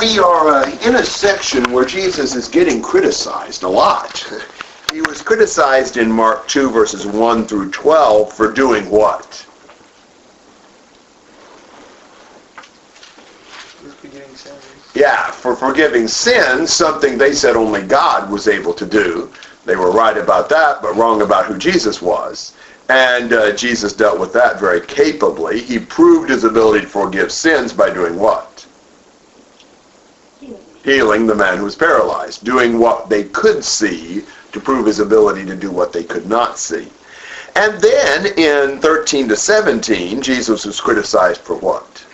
we are uh, in a section where Jesus is getting criticized a lot. He was criticized in Mark 2 verses 1 through 12 for doing what? Yeah, for forgiving sins, something they said only God was able to do. They were right about that, but wrong about who Jesus was. And uh, Jesus dealt with that very capably. He proved his ability to forgive sins by doing what? Healing. The man who was paralyzed. Doing what they could see to prove his ability to do what they could not see. And then in 13 to 17, Jesus was criticized for what?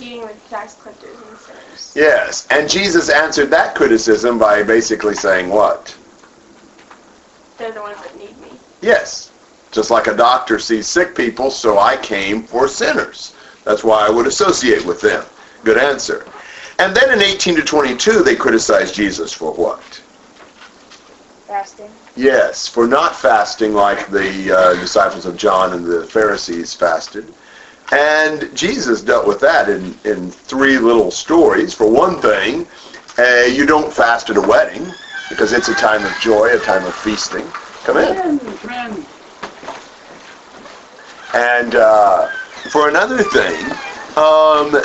Eating with tax collectors and sinners. Yes, and Jesus answered that criticism by basically saying what? They're the ones that need me. Yes, just like a doctor sees sick people, so I came for sinners. That's why I would associate with them. Good answer. And then in 18 to 22, they criticized Jesus for what? Fasting. Yes, for not fasting like the uh, disciples of John and the Pharisees fasted. And Jesus dealt with that in, in three little stories. For one thing, uh, you don't fast at a wedding because it's a time of joy, a time of feasting. Come in. And uh, for another thing, um,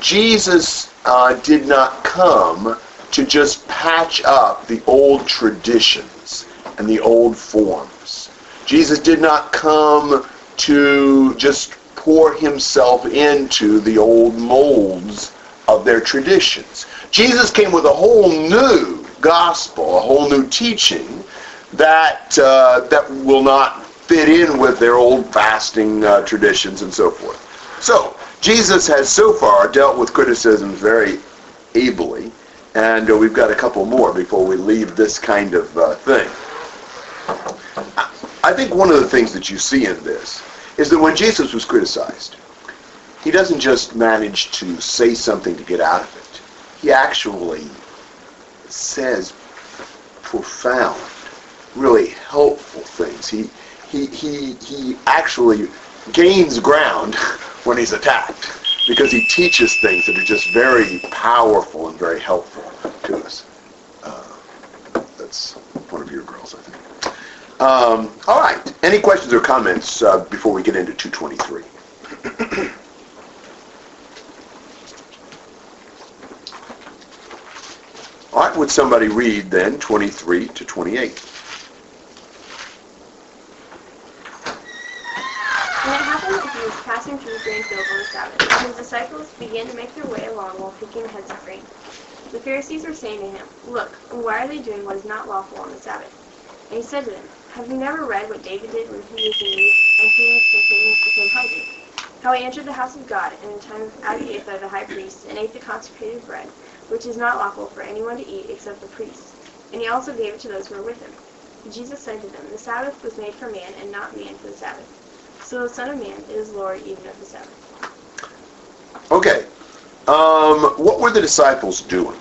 Jesus uh, did not come to just patch up the old traditions and the old forms. Jesus did not come to just pour himself into the old molds of their traditions. Jesus came with a whole new gospel, a whole new teaching that uh, that will not fit in with their old fasting uh, traditions and so forth. So Jesus has so far dealt with criticisms very ably, and uh, we've got a couple more before we leave this kind of uh, thing. I think one of the things that you see in this is that when Jesus was criticized, he doesn't just manage to say something to get out of it. He actually says profound, really helpful things. He he he he actually gains ground when he's attacked because he teaches things that are just very powerful and very helpful to us. Uh, that's one of your girls, I think. Um, all right. Any questions or comments uh, before we get into 223? all right. Would somebody read then 23 to 28? And it happened that he was passing through on the Sabbath, and his disciples began to make their way along while picking heads of grain. The Pharisees were saying to him, Look, why are they doing what is not lawful on the Sabbath? And he said to them, Have you never read what David did when he was in need, and he and his companions became hungry? How he entered the house of God in the time of Abiathar the high priest, and ate the consecrated bread, which is not lawful for anyone to eat except the priests. And he also gave it to those who were with him. Jesus said to them, The Sabbath was made for man, and not man for the Sabbath. So the Son of Man is Lord even of the Sabbath. Okay. Um, what were the disciples doing?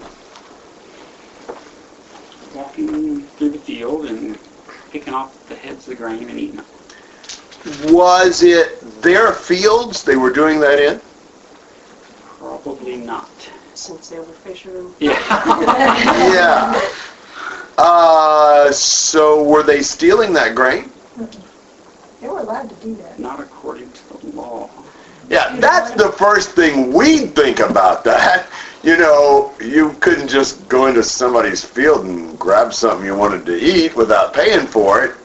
walking through the field and picking off the heads of the grain and eating it. Was it their fields they were doing that in? Probably not. since they were fishermen. Yeah. Yeah. Uh, so were they stealing that grain? They were allowed to do that. not according to the law. Yeah, that's the first thing we think about that. You know, you couldn't just go into somebody's field and grab something you wanted to eat without paying for it.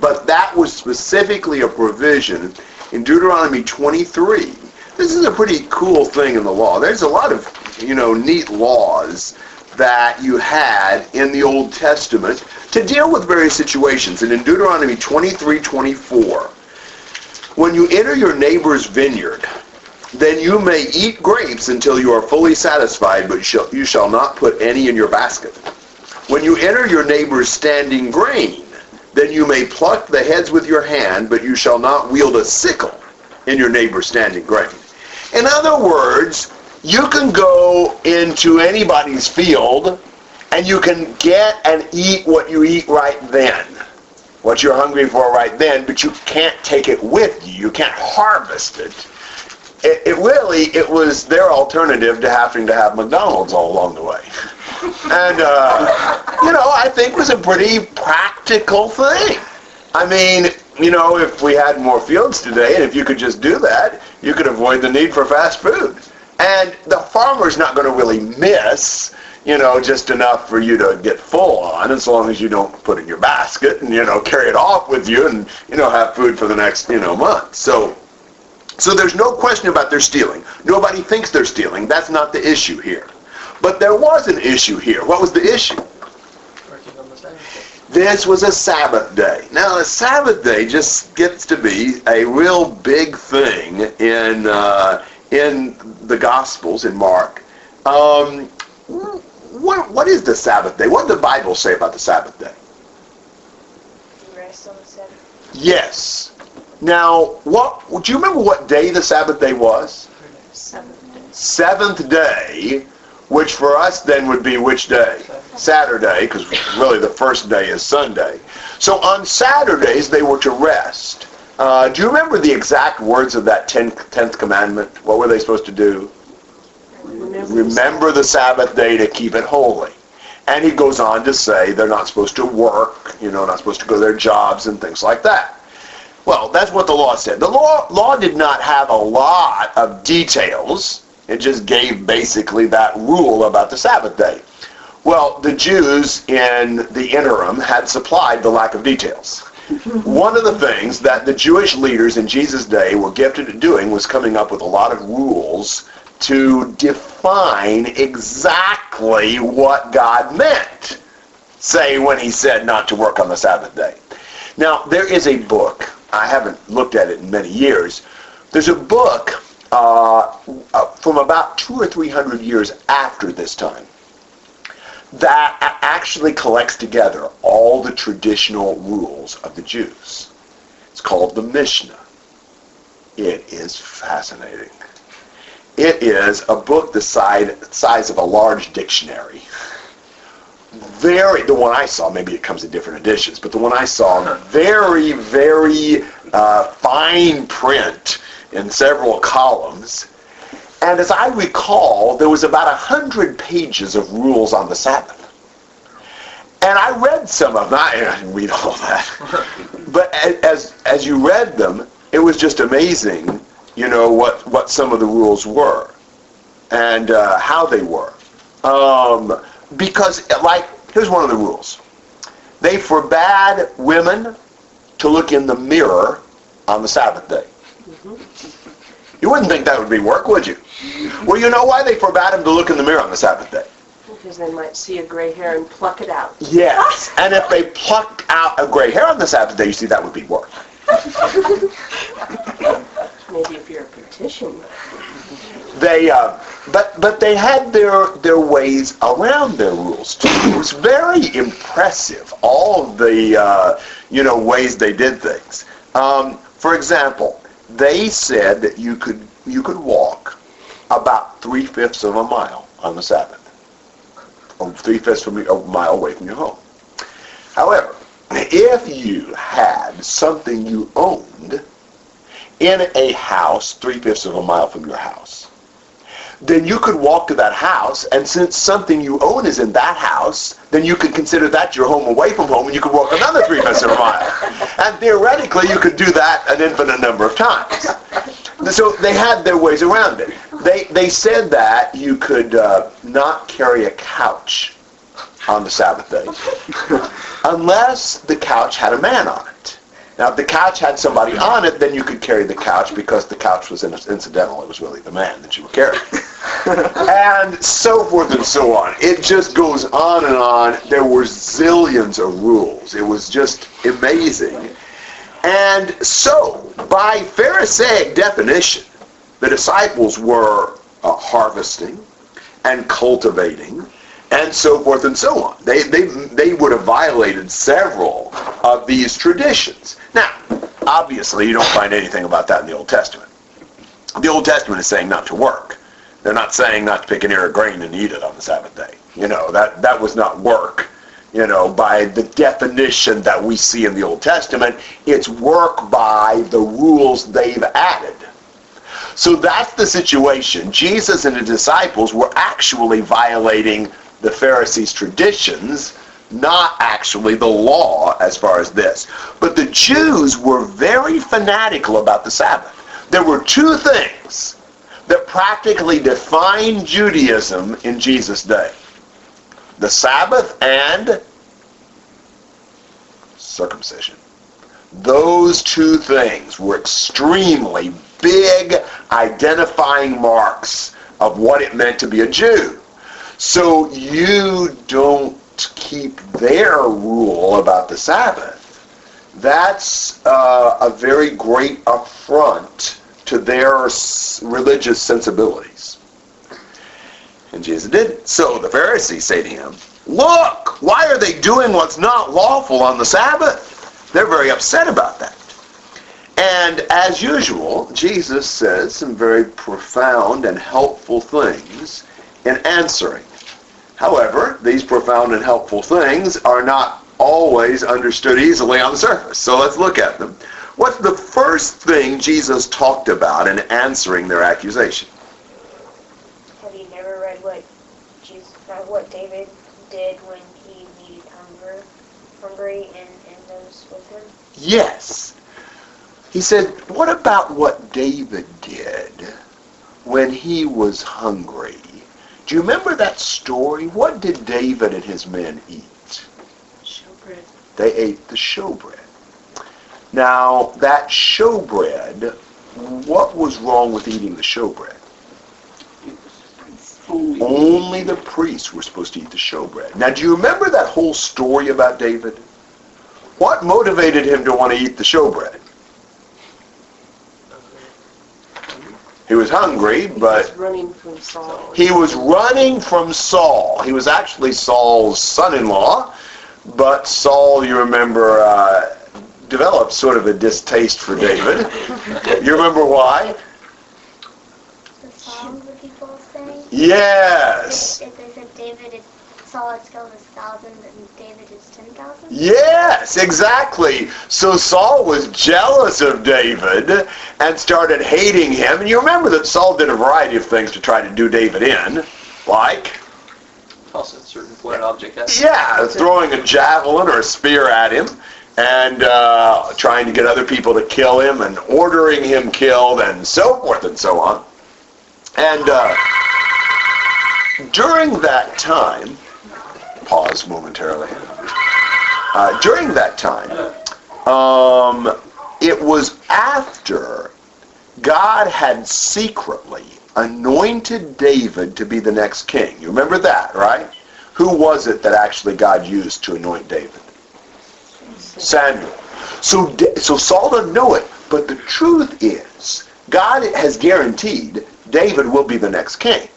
But that was specifically a provision in Deuteronomy 23. This is a pretty cool thing in the law. There's a lot of, you know, neat laws that you had in the Old Testament to deal with various situations. And in Deuteronomy 23, 24, when you enter your neighbor's vineyard, then you may eat grapes until you are fully satisfied, but you shall, you shall not put any in your basket. When you enter your neighbor's standing grain, then you may pluck the heads with your hand, but you shall not wield a sickle in your neighbor's standing grain. In other words, you can go into anybody's field and you can get and eat what you eat right then what you're hungry for right then, but you can't take it with you. You can't harvest it. it, it really, it was their alternative to having to have McDonald's all along the way. And, uh, you know, I think was a pretty practical thing. I mean, you know, if we had more fields today, and if you could just do that, you could avoid the need for fast food. And the farmer's not going to really miss, you know, just enough for you to get full on, as long as you don't put it in your basket and, you know, carry it off with you and, you know, have food for the next, you know, month. So, so there's no question about their stealing. Nobody thinks they're stealing. That's not the issue here. But there was an issue here. What was the issue? This was a Sabbath day. Now, a Sabbath day just gets to be a real big thing in uh, in the Gospels in Mark. Um, what what is the Sabbath day? What did the Bible say about the Sabbath day? Rest on the Sabbath. Yes. Now, what do you remember? What day the Sabbath day was? Seventh day. Seventh day, which for us then would be which day? Saturday, because really the first day is Sunday. So on Saturdays they were to rest. Uh, do you remember the exact words of that tenth, tenth commandment? What were they supposed to do? Remember the Sabbath day to keep it holy. And he goes on to say they're not supposed to work, you know, not supposed to go to their jobs and things like that. Well, that's what the law said. The law, law did not have a lot of details. It just gave basically that rule about the Sabbath day. Well, the Jews in the interim had supplied the lack of details. One of the things that the Jewish leaders in Jesus' day were gifted at doing was coming up with a lot of rules to define exactly what God meant, say when he said not to work on the Sabbath day. Now, there is a book, I haven't looked at it in many years, there's a book uh, uh, from about two or three hundred years after this time that actually collects together all the traditional rules of the Jews. It's called the Mishnah. It is fascinating. It is a book the size, size of a large dictionary. Very, the one I saw, maybe it comes in different editions, but the one I saw, very, very uh, fine print in several columns. And as I recall, there was about a hundred pages of rules on the Sabbath. And I read some of them. I didn't read all that. But as as you read them, it was just amazing, you know, what, what some of the rules were and uh, how they were. Um, because, like, here's one of the rules. They forbade women to look in the mirror on the Sabbath day. You wouldn't think that would be work, would you? Well, you know why they forbade them to look in the mirror on the Sabbath day? Because they might see a gray hair and pluck it out. Yes. And if they plucked out a gray hair on the Sabbath day, you see, that would be work. Maybe if you're a petition. They, uh, but but they had their their ways around their rules too. It was very impressive. All of the uh, you know ways they did things. Um, for example, they said that you could you could walk about three fifths of a mile on the Sabbath, or three fifths of a mile away from your home. However, if you had something you owned in a house three fifths of a mile from your house, then you could walk to that house, and since something you own is in that house, then you could consider that your home away from home, and you could walk another three fifths of a mile. And theoretically, you could do that an infinite number of times. So they had their ways around it. They they said that you could uh, not carry a couch on the Sabbath day unless the couch had a man on it. Now, if the couch had somebody on it, then you could carry the couch because the couch was incidental. It was really the man that you were carrying. and so forth and so on. It just goes on and on. There were zillions of rules. It was just amazing. And so, by Pharisaic definition, the disciples were uh, harvesting and cultivating and so forth and so on. They, they, they would have violated several of these traditions. Now, obviously, you don't find anything about that in the Old Testament. The Old Testament is saying not to work. They're not saying not to pick an ear of grain and eat it on the Sabbath day. You know, that, that was not work. You know, by the definition that we see in the Old Testament, it's work by the rules they've added. So that's the situation. Jesus and the disciples were actually violating the Pharisees' traditions, not actually the law as far as this. But the Jews were very fanatical about the Sabbath. There were two things that practically defined Judaism in Jesus' day. The Sabbath and circumcision. Those two things were extremely big identifying marks of what it meant to be a Jew. So you don't keep their rule about the Sabbath. That's uh, a very great affront to their religious sensibilities. And Jesus did. So the Pharisees say to him, Look, why are they doing what's not lawful on the Sabbath? They're very upset about that. And as usual, Jesus says some very profound and helpful things in answering. However, these profound and helpful things are not always understood easily on the surface. So let's look at them. What's the first thing Jesus talked about in answering their accusation? Have you never read what Jesus, uh, what David did when he needed hunger, hungry, and, and those with him? Yes. He said, what about what David did when he was hungry? Do you remember that story? What did David and his men eat? Showbread. They ate the showbread. Now, that showbread, what was wrong with eating the showbread? It was only, Only the priests were supposed to eat the showbread. Now, do you remember that whole story about David? What motivated him to want to eat the showbread? He was hungry, He but was running from Saul. he was running from Saul. He was actually Saul's son-in-law, but Saul, you remember, uh, developed sort of a distaste for David. You remember why? The songs that people sing? Yes. If, if they said David, is Saul is killed thousand, and David is ten thousand? Yes, exactly. So Saul was jealous of David and started hating him. And you remember that Saul did a variety of things to try to do David in, like, Also, a certain flat object has. yeah, throwing a javelin or a spear at him and uh, trying to get other people to kill him and ordering him killed and so forth and so on. And uh, during that time, pause momentarily. Uh, during that time, um, it was after God had secretly anointed David to be the next king. You remember that, right? Who was it that actually God used to anoint David? Samuel. So, so Saul doesn't know it, but the truth is, God has guaranteed David will be the next king.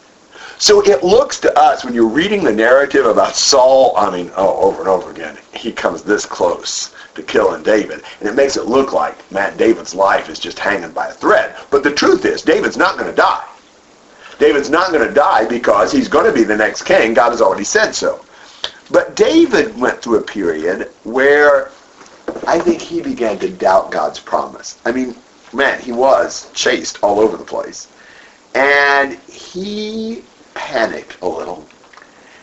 So it looks to us when you're reading the narrative about Saul, I mean, oh, over and over again, he comes this close to killing David, and it makes it look like, man, David's life is just hanging by a thread. But the truth is, David's not going to die. David's not going to die because he's going to be the next king. God has already said so. But David went through a period where I think he began to doubt God's promise. I mean, man, he was chased all over the place. And he panicked a little.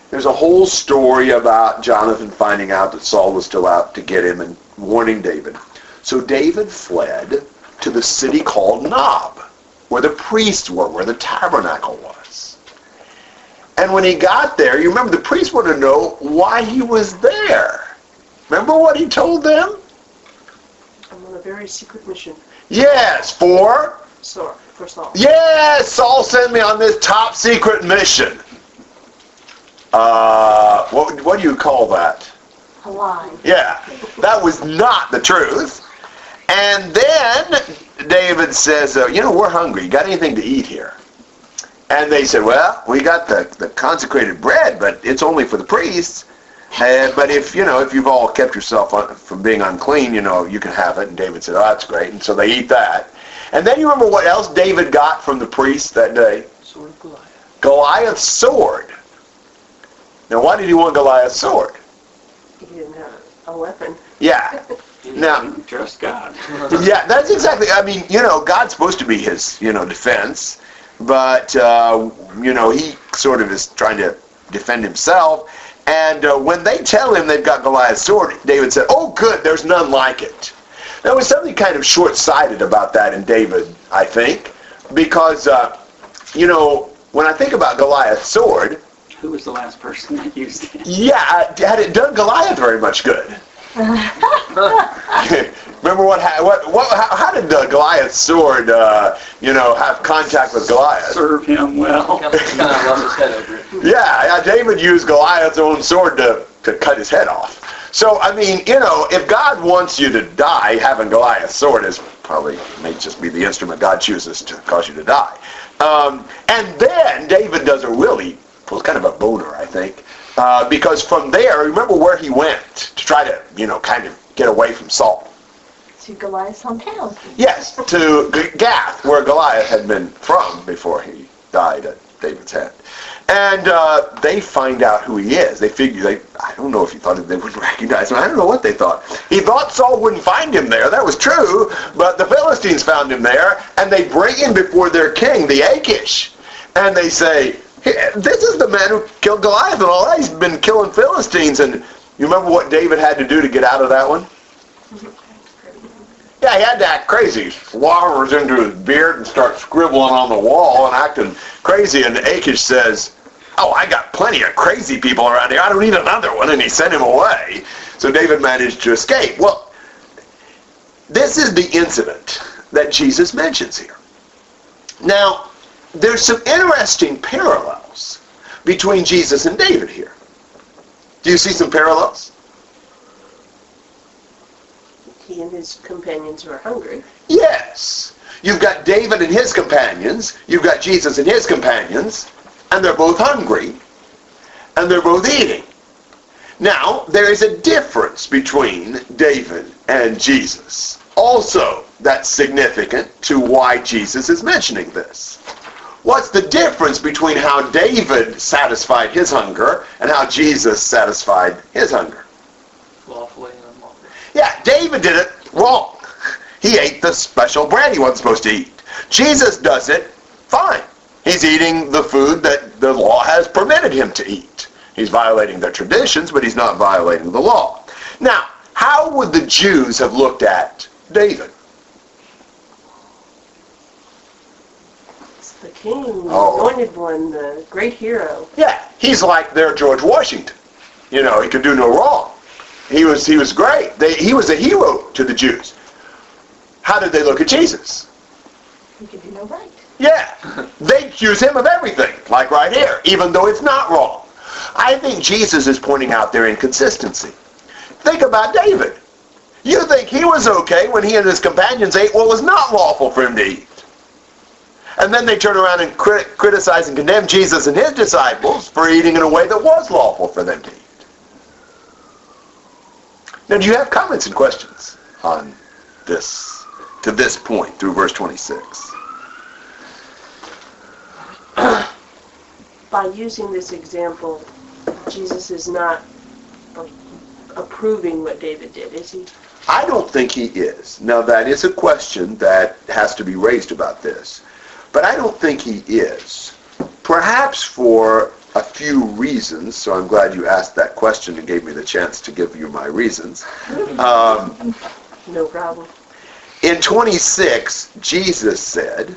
There's a whole story about Jonathan finding out that Saul was still out to get him and warning David. So David fled to the city called Nob, where the priests were, where the tabernacle was. And when he got there, you remember the priests wanted to know why he was there. Remember what he told them? I'm on a very secret mission. Yes, for So, for Saul. Yes, Saul sent me on this top secret mission. Uh, what, what do you call that? A lie. Yeah, that was not the truth. And then David says, uh, you know, we're hungry. You got anything to eat here? And they said, well, we got the, the consecrated bread, but it's only for the priests. Uh, but if, you know, if you've all kept yourself un- from being unclean, you know, you can have it. And David said, oh, that's great. And so they eat that. And then you remember what else David got from the priest that day? Sword of Goliath. Goliath's sword. Now, why did he want Goliath's sword? He didn't have a weapon. Yeah. Now- trust God. Yeah, that's exactly. I mean, you know, God's supposed to be his, you know, defense, but uh, you know, he sort of is trying to defend himself. And uh, when they tell him they've got Goliath's sword, David said, "Oh, good, there's none like it." There was something kind of short-sighted about that in David, I think, because uh, you know, when I think about Goliath's sword, Who was the last person that used it? yeah, had it done Goliath very much good? Remember what, what, what, how, how did uh, Goliath's sword, uh, you know, have contact with Goliath? Serve him well. Kind of lost his head over it. Yeah, yeah, David used Goliath's own sword to, to cut his head off. So, I mean, you know, if God wants you to die, having Goliath's sword is probably may just be the instrument God chooses to cause you to die. Um, and then David does a really, well, kind of a boner, I think, uh, because from there, remember where he went to try to, you know, kind of get away from Saul. To Goliath's hometown. Yes, to Gath, where Goliath had been from before he died at David's head. And uh, they find out who he is. They figure, they, I don't know if he thought they wouldn't recognize him. I don't know what they thought. He thought Saul wouldn't find him there. That was true. But the Philistines found him there, and they bring him before their king, the Achish. And they say, "Hey, this is the man who killed Goliath and all that. He's been killing Philistines. And you remember what David had to do to get out of that one? Yeah, he had to act crazy. Swabbers into his beard and start scribbling on the wall and acting crazy. And Achish says, oh, I got plenty of crazy people around here. I don't need another one. And he sent him away. So David managed to escape. Well, this is the incident that Jesus mentions here. Now, there's some interesting parallels between Jesus and David here. Do you see some parallels? He and his companions were hungry. Yes. You've got David and his companions, you've got Jesus and his companions, and they're both hungry, and they're both eating. Now, there is a difference between David and Jesus. Also, that's significant to why Jesus is mentioning this. What's the difference between how David satisfied his hunger and how Jesus satisfied his hunger? Lawfully and unlawfully. Yeah, David did it wrong. He ate the special bread he wasn't supposed to eat. Jesus does it fine. He's eating the food that the law has permitted him to eat. He's violating the traditions, but he's not violating the law. Now, how would the Jews have looked at David? It's the king, the Oh. anointed one, the great hero. Yeah, he's like their George Washington. You know, he could do no wrong. He was he was great. They, he was a hero to the Jews. How did they look at Jesus? He could do no right. Yeah, they accuse him of everything, like right here, even though it's not wrong. I think Jesus is pointing out their inconsistency. Think about David. You think he was okay when he and his companions ate what was not lawful for him to eat. And then they turn around and crit- criticize and condemn Jesus and his disciples for eating in a way that was lawful for them to eat. Now, do you have comments and questions on this, to this point through verse 26? By using this example, Jesus is not approving what David did, is he? I don't think he is. Now that is a question that has to be raised about this. But I don't think he is. Perhaps for few reasons, so I'm glad you asked that question and gave me the chance to give you my reasons. Um, No problem. in 26, Jesus said,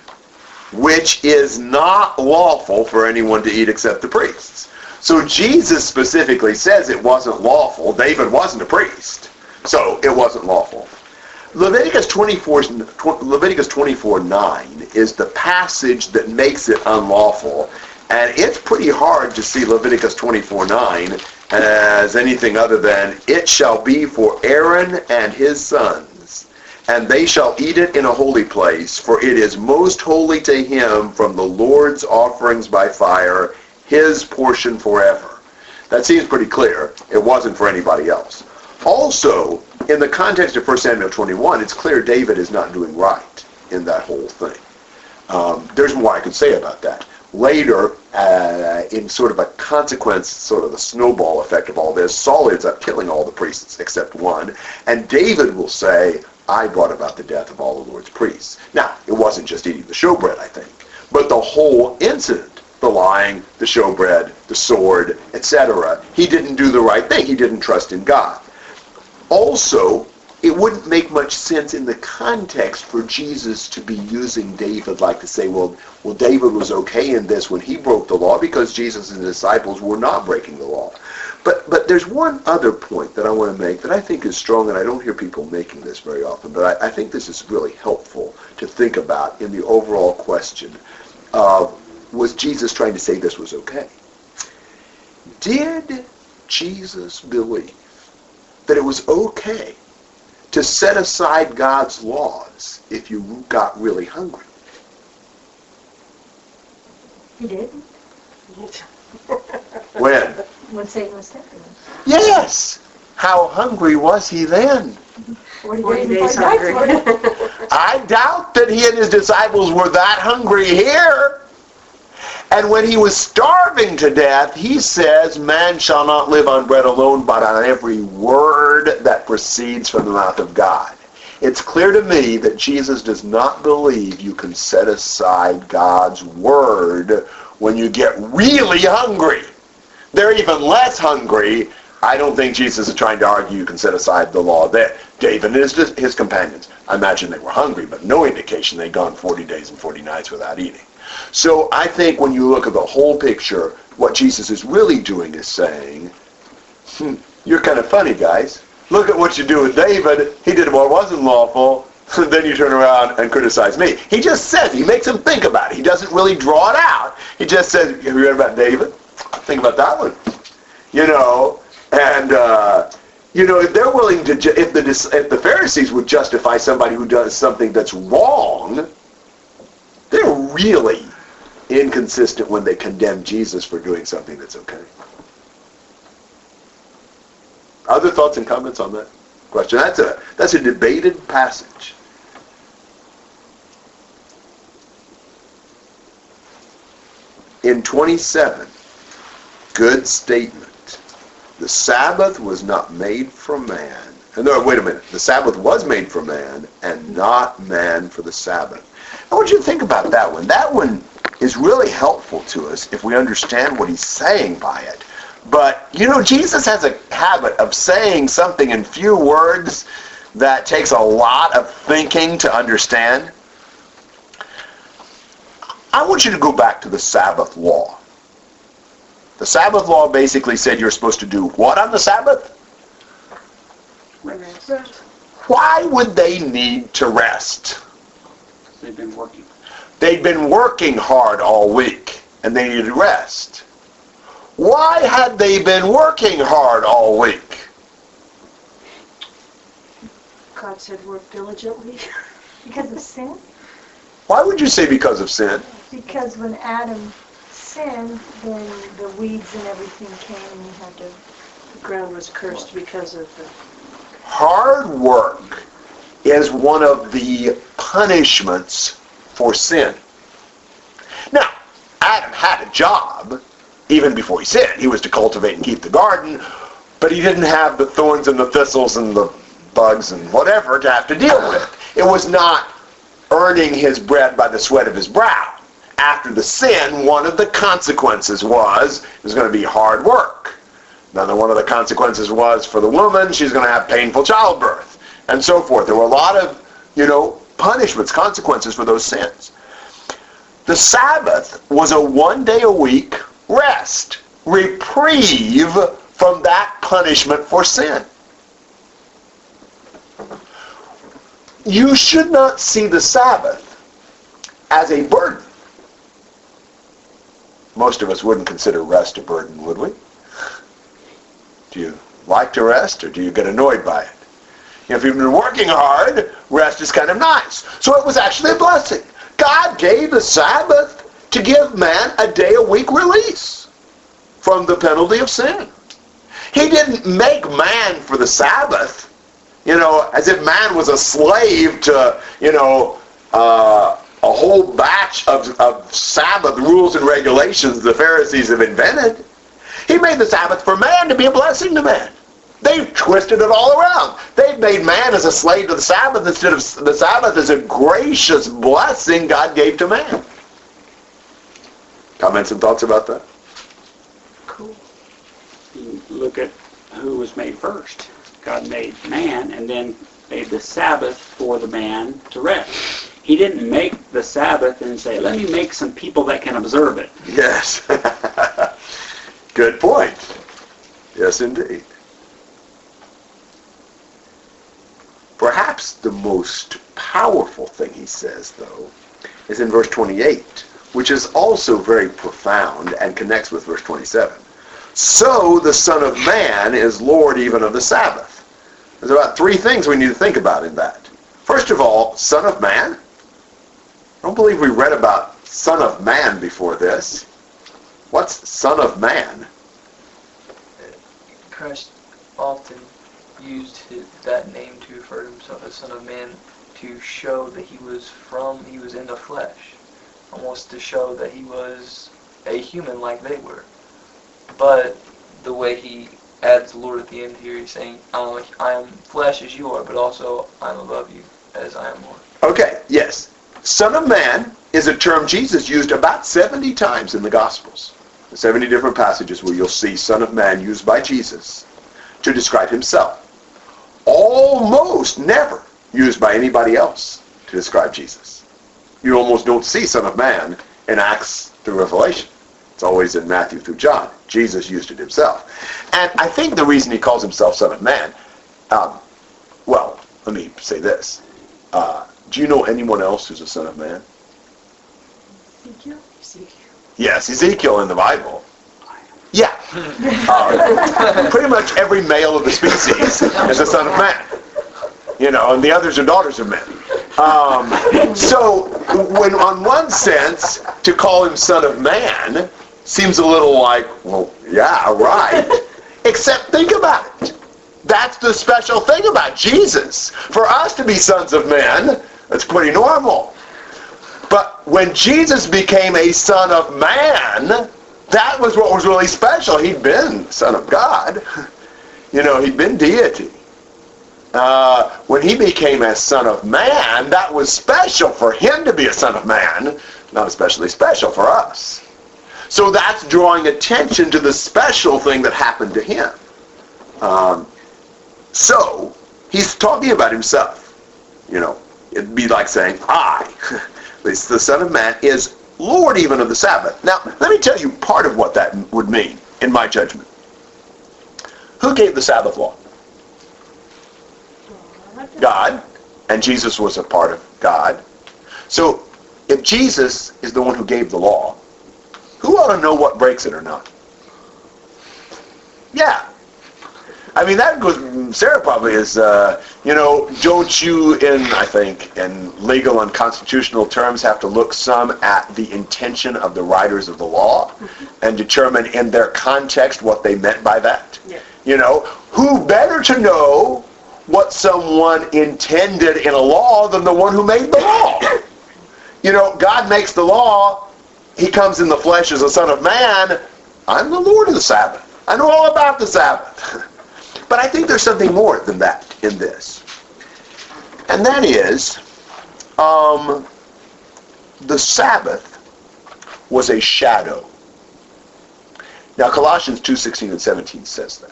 which is not lawful for anyone to eat except the priests. So Jesus specifically says it wasn't lawful. David wasn't a priest, so it wasn't lawful. Leviticus 24, Leviticus 24, 9 is the passage that makes it unlawful. And it's pretty hard to see Leviticus 24, 9 as anything other than, it shall be for Aaron and his sons and they shall eat it in a holy place, for it is most holy to him from the Lord's offerings by fire, his portion forever. That seems pretty clear. It wasn't for anybody else. Also, in the context of 1 Samuel 21, it's clear David is not doing right in that whole thing. Um, there's more I could say about that. Later, uh, in sort of a consequence, sort of the snowball effect of all this, Saul ends up killing all the priests except one, and David will say, I brought about the death of all the Lord's priests. Now, it wasn't just eating the showbread, I think, but the whole incident, the lying, the showbread, the sword, etc., he didn't do the right thing. He didn't trust in God. Also, it wouldn't make much sense in the context for Jesus to be using David like to say, well, well, David was okay in this when he broke the law because Jesus and the disciples were not breaking the law. But but there's one other point that I want to make that I think is strong, and I don't hear people making this very often, but I, I think this is really helpful to think about in the overall question of was Jesus trying to say this was okay? Did Jesus believe that it was okay to set aside God's laws if you got really hungry? He did. When? When Satan was tempting him. Yes. How hungry was he then? Forty Forty days days before he died hungry. I doubt that he and his disciples were that hungry here. And when he was starving to death, he says, Man shall not live on bread alone, but on every word that proceeds from the mouth of God. It's clear to me that Jesus does not believe you can set aside God's word when you get really hungry. They're even less hungry. I don't think Jesus is trying to argue you can set aside the law there. David and his, his companions, I imagine they were hungry, but no indication they'd gone 40 days and 40 nights without eating. So I think when you look at the whole picture, what Jesus is really doing is saying, hmm, you're kind of funny, guys. Look at what you do with David. He did what wasn't lawful. then you turn around and criticize me. He just says, he makes him think about it. He doesn't really draw it out. He just says, have you read about David? Think about that one. You know, and, uh, you know, if they're willing to, if the, if the Pharisees would justify somebody who does something that's wrong, they're really inconsistent when they condemn Jesus for doing something that's okay. Other thoughts and comments on that question? That's a that's a debated passage. In 27, good statement. The Sabbath was not made for man. And no, wait a minute. The Sabbath was made for man, and not man for the Sabbath. I want you to think about that one. That one is really helpful to us if we understand what he's saying by it. But, you know, Jesus has a habit of saying something in few words that takes a lot of thinking to understand. I want you to go back to the Sabbath law. The Sabbath law basically said you're supposed to do what on the Sabbath? Rest. Why would they need to rest? They've been working. They'd been working hard all week and they needed rest. Why had they been working hard all week? God said work diligently. Because of sin? Why would you say because of sin? Because when Adam sinned, then the weeds and everything came and he had to... The ground was cursed because of the Hard work is one of the punishments for sin. Now, Adam had a job even before he sinned. He was to cultivate and keep the garden, but he didn't have the thorns and the thistles and the bugs and whatever to have to deal with. It was not earning his bread by the sweat of his brow. After the sin, one of the consequences was it was going to be hard work. Another one of the consequences was for the woman, she's going to have painful childbirth, and so forth. There were a lot of, you know, punishments, consequences for those sins. The Sabbath was a one day a week rest, reprieve from that punishment for sin. You should not see the Sabbath as a burden. Most of us wouldn't consider rest a burden, would we? Do you like to rest or do you get annoyed by it? If you've been working hard, rest is kind of nice. So it was actually a blessing. God gave the Sabbath to give man a day a week release from the penalty of sin. He didn't make man for the Sabbath, you know, as if man was a slave to, you know, uh, a whole batch of, of Sabbath rules and regulations the Pharisees have invented. He made the Sabbath for man to be a blessing to man. They've twisted it all around. They've made man as a slave to the Sabbath instead of the Sabbath as a gracious blessing God gave to man. Comments and thoughts about that? Cool. You look at who was made first. God made man and then made the Sabbath for the man to rest. He didn't make the Sabbath and say, let me make some people that can observe it. Yes. Good point. Yes, indeed. Perhaps the most powerful thing he says, though, is in verse 28, which is also very profound and connects with verse 27. So the Son of Man is Lord even of the Sabbath. There's about three things we need to think about in that. First of all, Son of Man. I don't believe we read about Son of Man before this. What's Son of Man? Christ often used his, that name to refer to himself as Son of Man to show that he was from, he was in the flesh. Almost to show that he was a human like they were. But the way he adds Lord at the end here, he's saying, I am flesh as you are, but also I'm above you as I am Lord. Okay, yes. Son of Man is a term Jesus used about 70 times in the Gospels. 70 different passages where you'll see Son of Man used by Jesus to describe himself. Almost never used by anybody else to describe Jesus. You almost don't see Son of Man in Acts through Revelation. It's always in Matthew through John. Jesus used it himself. And I think the reason he calls himself Son of Man, um, well, let me say this. Uh, do you know anyone else who's a Son of Man? Ezekiel? Ezekiel. Yes, Ezekiel in the Bible. Yeah. Uh, pretty much every male of the species is a son of man. You know, and the others are daughters of men. Um, so, when on one sense, to call him son of man seems a little like, well, yeah, right. Except think about it. That's the special thing about Jesus. For us to be sons of men, that's pretty normal. But when Jesus became a son of man, that was what was really special. He'd been son of God. You know, he'd been deity. Uh, when he became a son of man, that was special for him to be a son of man, not especially special for us. So that's drawing attention to the special thing that happened to him. Um, so he's talking about himself. You know, it'd be like saying, I, at least the Son of Man, is Lord even of the Sabbath. Now, let me tell you part of what that would mean, in my judgment. Who gave the Sabbath law? God. And Jesus was a part of God. So, if Jesus is the one who gave the law, who ought to know what breaks it or not? Yeah. I mean, that goes, Sarah probably is, uh, you know, don't you in, I think, in legal and constitutional terms have to look some at the intention of the writers of the law and determine in their context what they meant by that? Yeah. You know, who better to know what someone intended in a law than the one who made the law? You know, God makes the law. He comes in the flesh as a son of man. I'm the Lord of the Sabbath. I know all about the Sabbath. But I think there's something more than that in this. And that is, um, the Sabbath was a shadow. Now Colossians 2, 16 and 17 says that.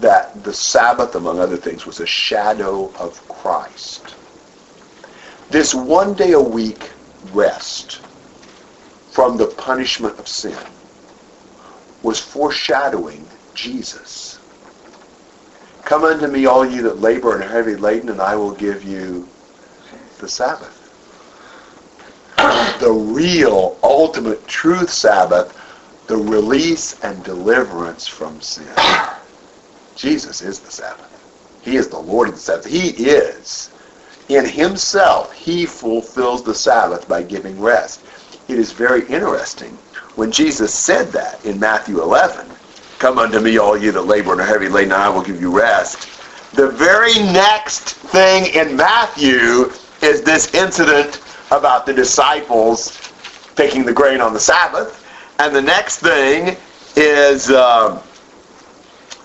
That the Sabbath, among other things, was a shadow of Christ. This one day a week rest from the punishment of sin was foreshadowing Jesus. Come unto me, all you that labor and are heavy laden, and I will give you the Sabbath. The real, ultimate, truth Sabbath, the release and deliverance from sin. Jesus is the Sabbath. He is the Lord of the Sabbath. He is. In himself, he fulfills the Sabbath by giving rest. It is very interesting when Jesus said that in Matthew 11, Come unto me, all ye that labor and are heavy laden, and I will give you rest. The very next thing in Matthew is this incident about the disciples taking the grain on the Sabbath. And the next thing is uh,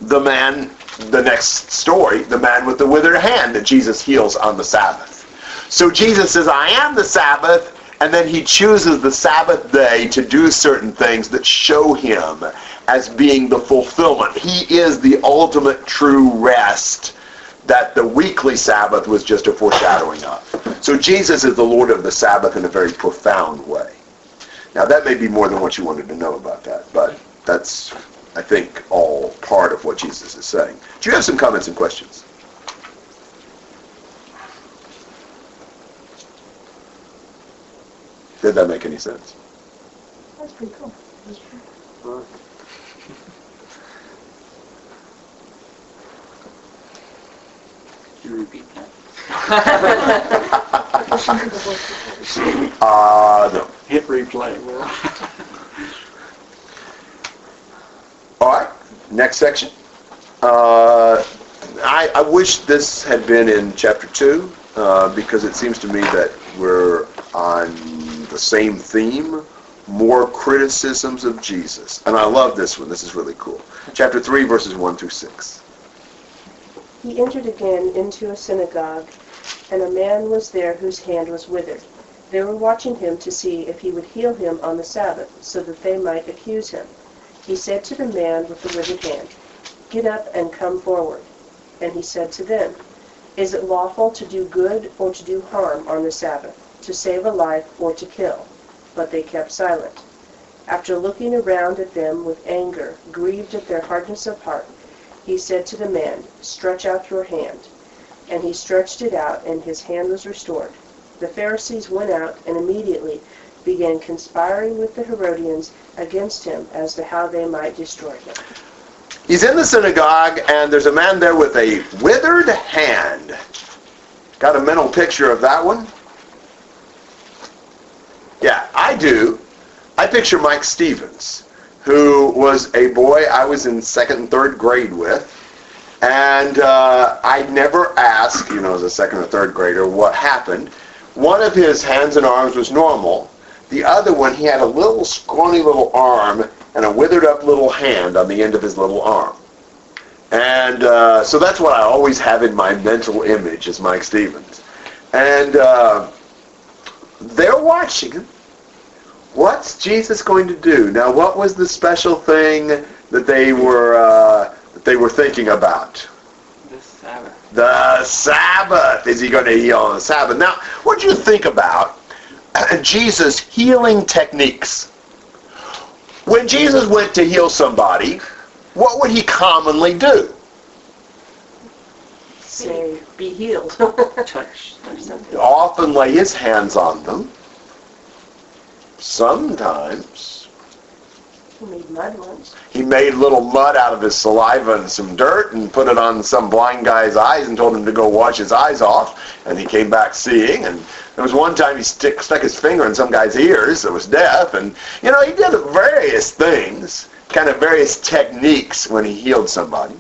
the man, the next story, the man with the withered hand that Jesus heals on the Sabbath. So Jesus says, I am the Sabbath, and then he chooses the Sabbath day to do certain things that show him as being the fulfillment. He is the ultimate true rest that the weekly Sabbath was just a foreshadowing of. So Jesus is the Lord of the Sabbath in a very profound way. Now that may be more than what you wanted to know about that, but that's, I think, all part of what Jesus is saying. Do you have some comments and questions? Did that make any sense? That's pretty cool. Can you repeat that? Uh, no. Hit replay. Will. All right, next section. Uh, I, I wish this had been in chapter 2 uh, because it seems to me that we're on the same theme, more criticisms of Jesus. And I love this one. This is really cool. Chapter 3, verses 1 through 6. He entered again into a synagogue, and a man was there whose hand was withered. They were watching him to see if he would heal him on the Sabbath, so that they might accuse him. He said to the man with the withered hand, Get up and come forward. And he said to them, Is it lawful to do good or to do harm on the Sabbath, to save a life or to kill? But they kept silent. After looking around at them with anger, grieved at their hardness of heart, he said to the man, Stretch out your hand. And he stretched it out, and his hand was restored. The Pharisees went out and immediately began conspiring with the Herodians against him as to how they might destroy him. He's in the synagogue, and there's a man there with a withered hand. Got a mental picture of that one? Yeah, I do. I picture Mike Stevens, who was a boy I was in second and third grade with. And uh, I never asked, you know, as a second or third grader, what happened. One of his hands and arms was normal. The other one, he had a little scrawny little arm and a withered up little hand on the end of his little arm. And uh, so that's what I always have in my mental image is Mike Stevens. And uh, they're watching him. What's Jesus going to do? Now, what was the special thing that they were uh, that they were thinking about? The Sabbath. The Sabbath. Is he going to heal on the Sabbath? Now, what do you think about Jesus' healing techniques? When Jesus went to heal somebody, what would he commonly do? Say, be healed. Touch. or something. Often lay his hands on them. Sometimes He made mud he made little mud out of his saliva and some dirt and put it on some blind guy's eyes and told him to go wash his eyes off. And he came back seeing. And there was one time he stick, stuck his finger in some guy's ears that was deaf. And, you know, he did various things, kind of various techniques when he healed somebody.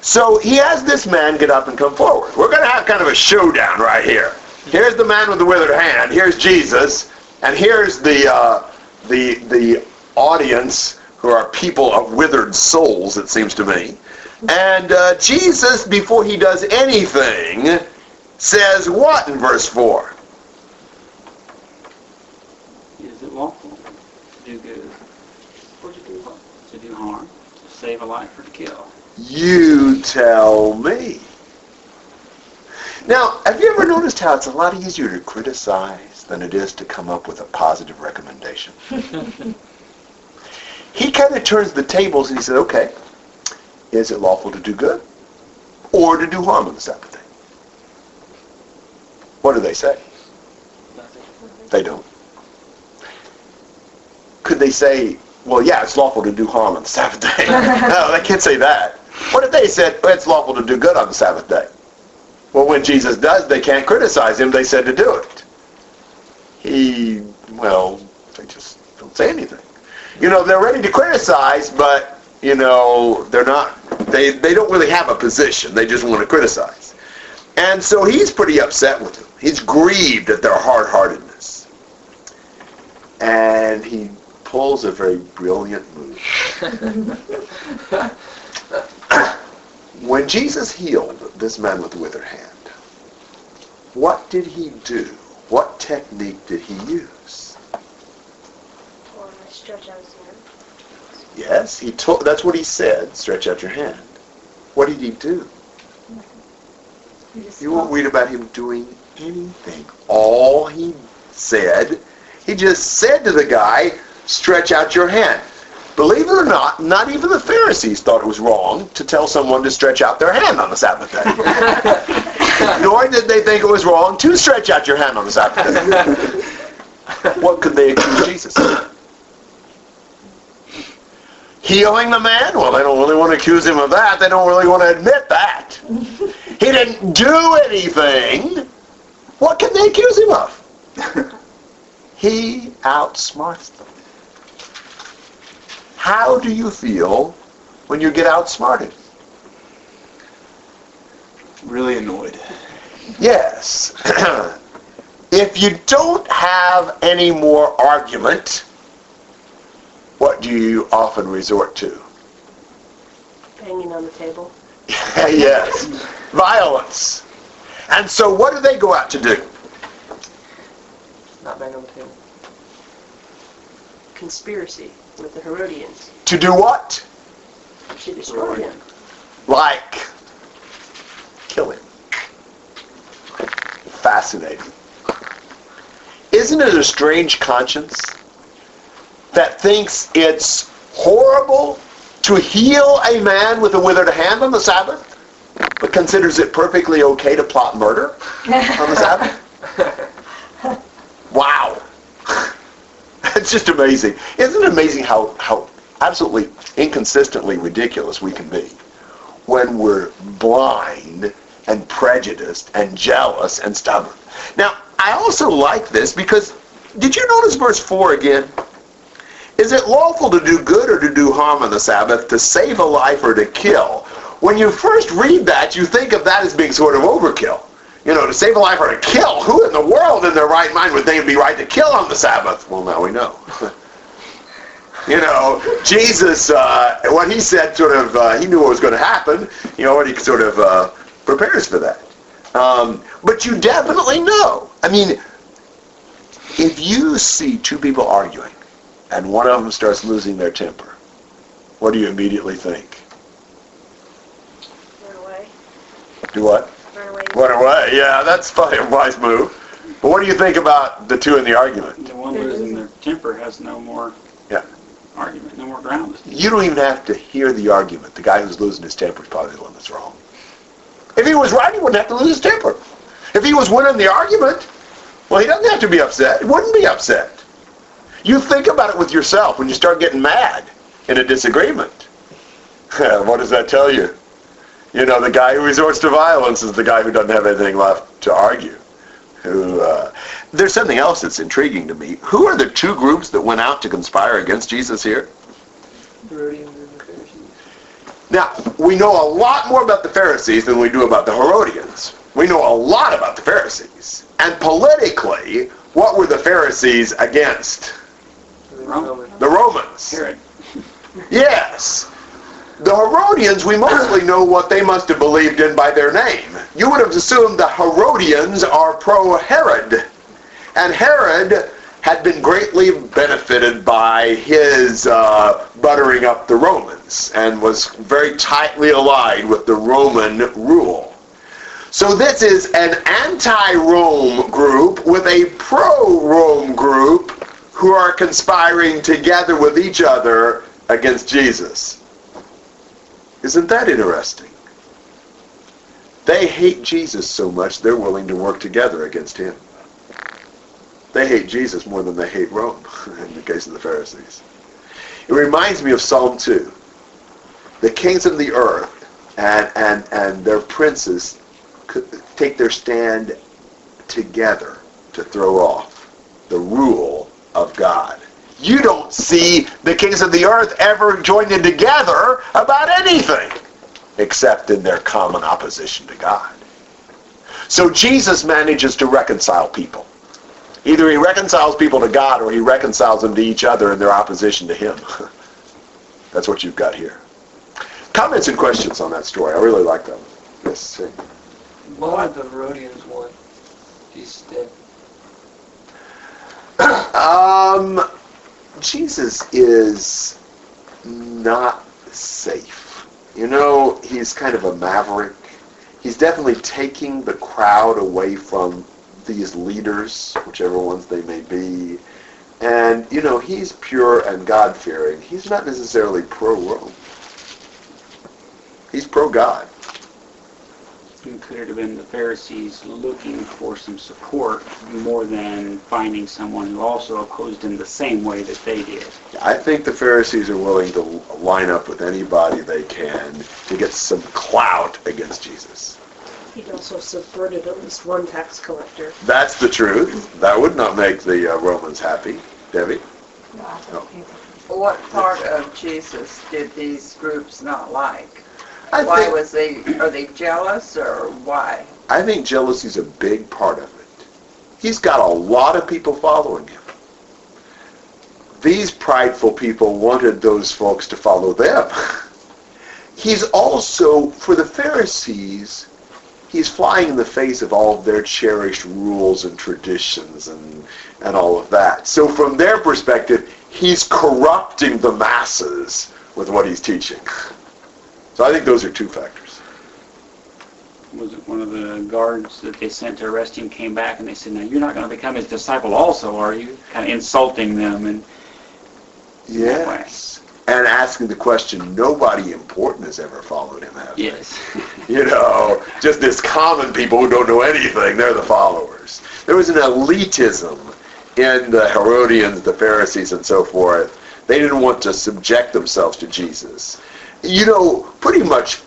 So he has this man get up and come forward. We're going to have kind of a showdown right here. Here's the man with the withered hand. Here's Jesus. And here's the, uh, the, the audience who are people of withered souls, it seems to me. And uh, Jesus, before he does anything, says what in verse 4? Is it lawful to do good Or to do to do harm, to save a life or to kill? You tell me. Now, have you ever noticed how it's a lot easier to criticize than it is to come up with a positive recommendation? he kind of turns the tables and he said, okay, is it lawful to do good or to do harm on the Sabbath day? What do they say? They don't. Could they say, well, yeah, it's lawful to do harm on the Sabbath day? no, they can't say that. What if they said, well, it's lawful to do good on the Sabbath day? Well, when Jesus does, they can't criticize him. They said to do it. He, well, they just don't say anything. You know, they're ready to criticize, but, you know, they're not, they, they don't really have a position. They just want to criticize. And so he's pretty upset with them. He's grieved at their hard-heartedness. And he pulls a very brilliant move. when Jesus healed this man with the withered hand, what did he do? What technique did he use? Stretch out his hand. Yes, he told. That's what he said. Stretch out your hand. What did he do? You just You won't read about him doing anything. All he said, he just said to the guy, "Stretch out your hand." Believe it or not, not even the Pharisees thought it was wrong to tell someone to stretch out their hand on the Sabbath day. Nor did they think it was wrong to stretch out your hand on the Sabbath day. what could they accuse Jesus of? Healing the man? Well, they don't really want to accuse him of that. They don't really want to admit that. He didn't do anything. What can they accuse him of? he outsmarts them. How do you feel when you get outsmarted? Really annoyed. Yes. if you don't have any more argument, what do you often resort to? Banging on the table. yes. Violence. And so what do they go out to do? Not bang on the table. Conspiracy with the Herodians To do what? to destroy him. Like kill him. Fascinating. Isn't it a strange conscience that thinks it's horrible to heal a man with a withered hand on the Sabbath, but considers it perfectly okay to plot murder on the Sabbath? Wow. It's just amazing. Isn't it amazing how, how absolutely inconsistently ridiculous we can be when we're blind and prejudiced and jealous and stubborn? Now, I also like this because, did you notice verse 4 again? Is it lawful to do good or to do harm on the Sabbath, to save a life or to kill? When you first read that, you think of that as being sort of overkill. You know, to save a life or to kill. Who in the world in their right mind would think it'd be right to kill on the Sabbath? Well, now we know. you know, Jesus, uh, what he said sort of, uh, he knew what was going to happen. You know, he sort of uh, prepares for that. Um, but you definitely know. I mean, if you see two people arguing and one of them starts losing their temper, what do you immediately think? Run away. Do what? Run away. Run away. Yeah, that's probably a wise move. But what do you think about the two in the argument? The one losing their temper has no more Yeah. argument, no more ground. You don't even have to hear the argument. The guy who's losing his temper is probably the one that's wrong. If he was right, he wouldn't have to lose his temper. If he was winning the argument, well, he doesn't have to be upset. He wouldn't be upset. You think about it with yourself when you start getting mad in a disagreement. what does that tell you? You know, the guy who resorts to violence is the guy who doesn't have anything left to argue. Who? Uh, there's something else that's intriguing to me. Who are the two groups that went out to conspire against Jesus here? Herodians and the Pharisees. Now, we know a lot more about the Pharisees than we do about the Herodians. We know a lot about the Pharisees. And politically, what were the Pharisees against? The Rome. The Romans. Herod. Yes. The Herodians, we mostly know what they must have believed in by their name. You would have assumed the Herodians are pro-Herod. And Herod had been greatly benefited by his uh, buttering up the Romans and was very tightly allied with the Roman rule. So this is an anti-Rome group with a pro-Rome group who are conspiring together with each other against Jesus. Isn't that interesting? They hate Jesus so much they're willing to work together against him. They hate Jesus more than they hate Rome, in the case of the Pharisees. It reminds me of Psalm 2. The kings of the earth and, and, and their princes take their stand together to throw off the rule of God. You don't see the kings of the earth ever joining together about anything except in their common opposition to God. So Jesus manages to reconcile people. Either he reconciles people to God or he reconciles them to each other in their opposition to him. That's what you've got here. Comments and questions on that story. I really like that one. Yes, sir. Why would the Herodians want Jesus dead? Um, Jesus is not safe. You know, he's kind of a maverick. He's definitely taking the crowd away from these leaders, whichever ones they may be. And, you know, he's pure and God-fearing. He's not necessarily pro-Rome. He's pro-God. It could have been the Pharisees looking for some support more than finding someone who also opposed him the same way that they did. I think the Pharisees are willing to line up with anybody they can to get some clout against Jesus. He'd also subverted at least one tax collector. That's the truth. That would not make the uh, Romans happy. Debbie? No. What part of Jesus did these groups not like? I Why think, was they, are they jealous or why? I think jealousy's a big part of it. He's got a lot of people following him. These prideful people wanted those folks to follow them. He's also, for the Pharisees, he's flying in the face of all of their cherished rules and traditions and, and all of that. So from their perspective, he's corrupting the masses with what he's teaching. So I think those are two factors. Was it one of the guards that they sent to arrest him came back and they said, now you're not going to become his disciple also, are you? Kind of insulting them and Yes. And asking the question, nobody important has ever followed him, have they? yes. You know, just this common people who don't know anything, they're the followers. There was an elitism in the Herodians, the Pharisees, and so forth. They didn't want to subject themselves to Jesus. You know, pretty much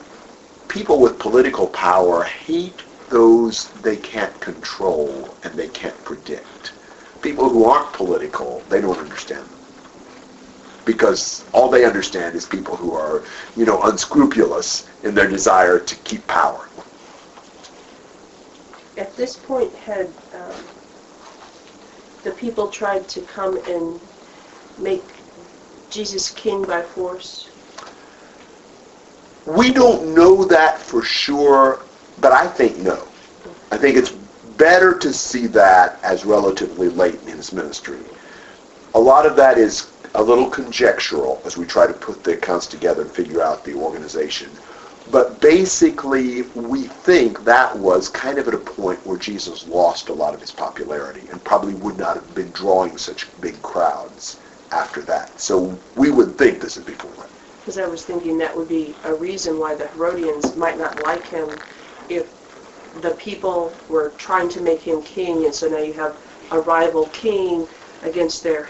people with political power hate those they can't control and they can't predict. People who aren't political, they don't understand them. Because all they understand is people who are, you know, unscrupulous in their desire to keep power. At this point, had um, the people tried to come and make Jesus king by force? We don't know that for sure, but I think no. I think it's better to see that as relatively late in his ministry. A lot of that is a little conjectural as we try to put the accounts together and figure out the organization. But basically, we think that was kind of at a point where Jesus lost a lot of his popularity and probably would not have been drawing such big crowds after that. So we would think this is before that. Because I was thinking that would be a reason why the Herodians might not like him if the people were trying to make him king, and so now you have a rival king against their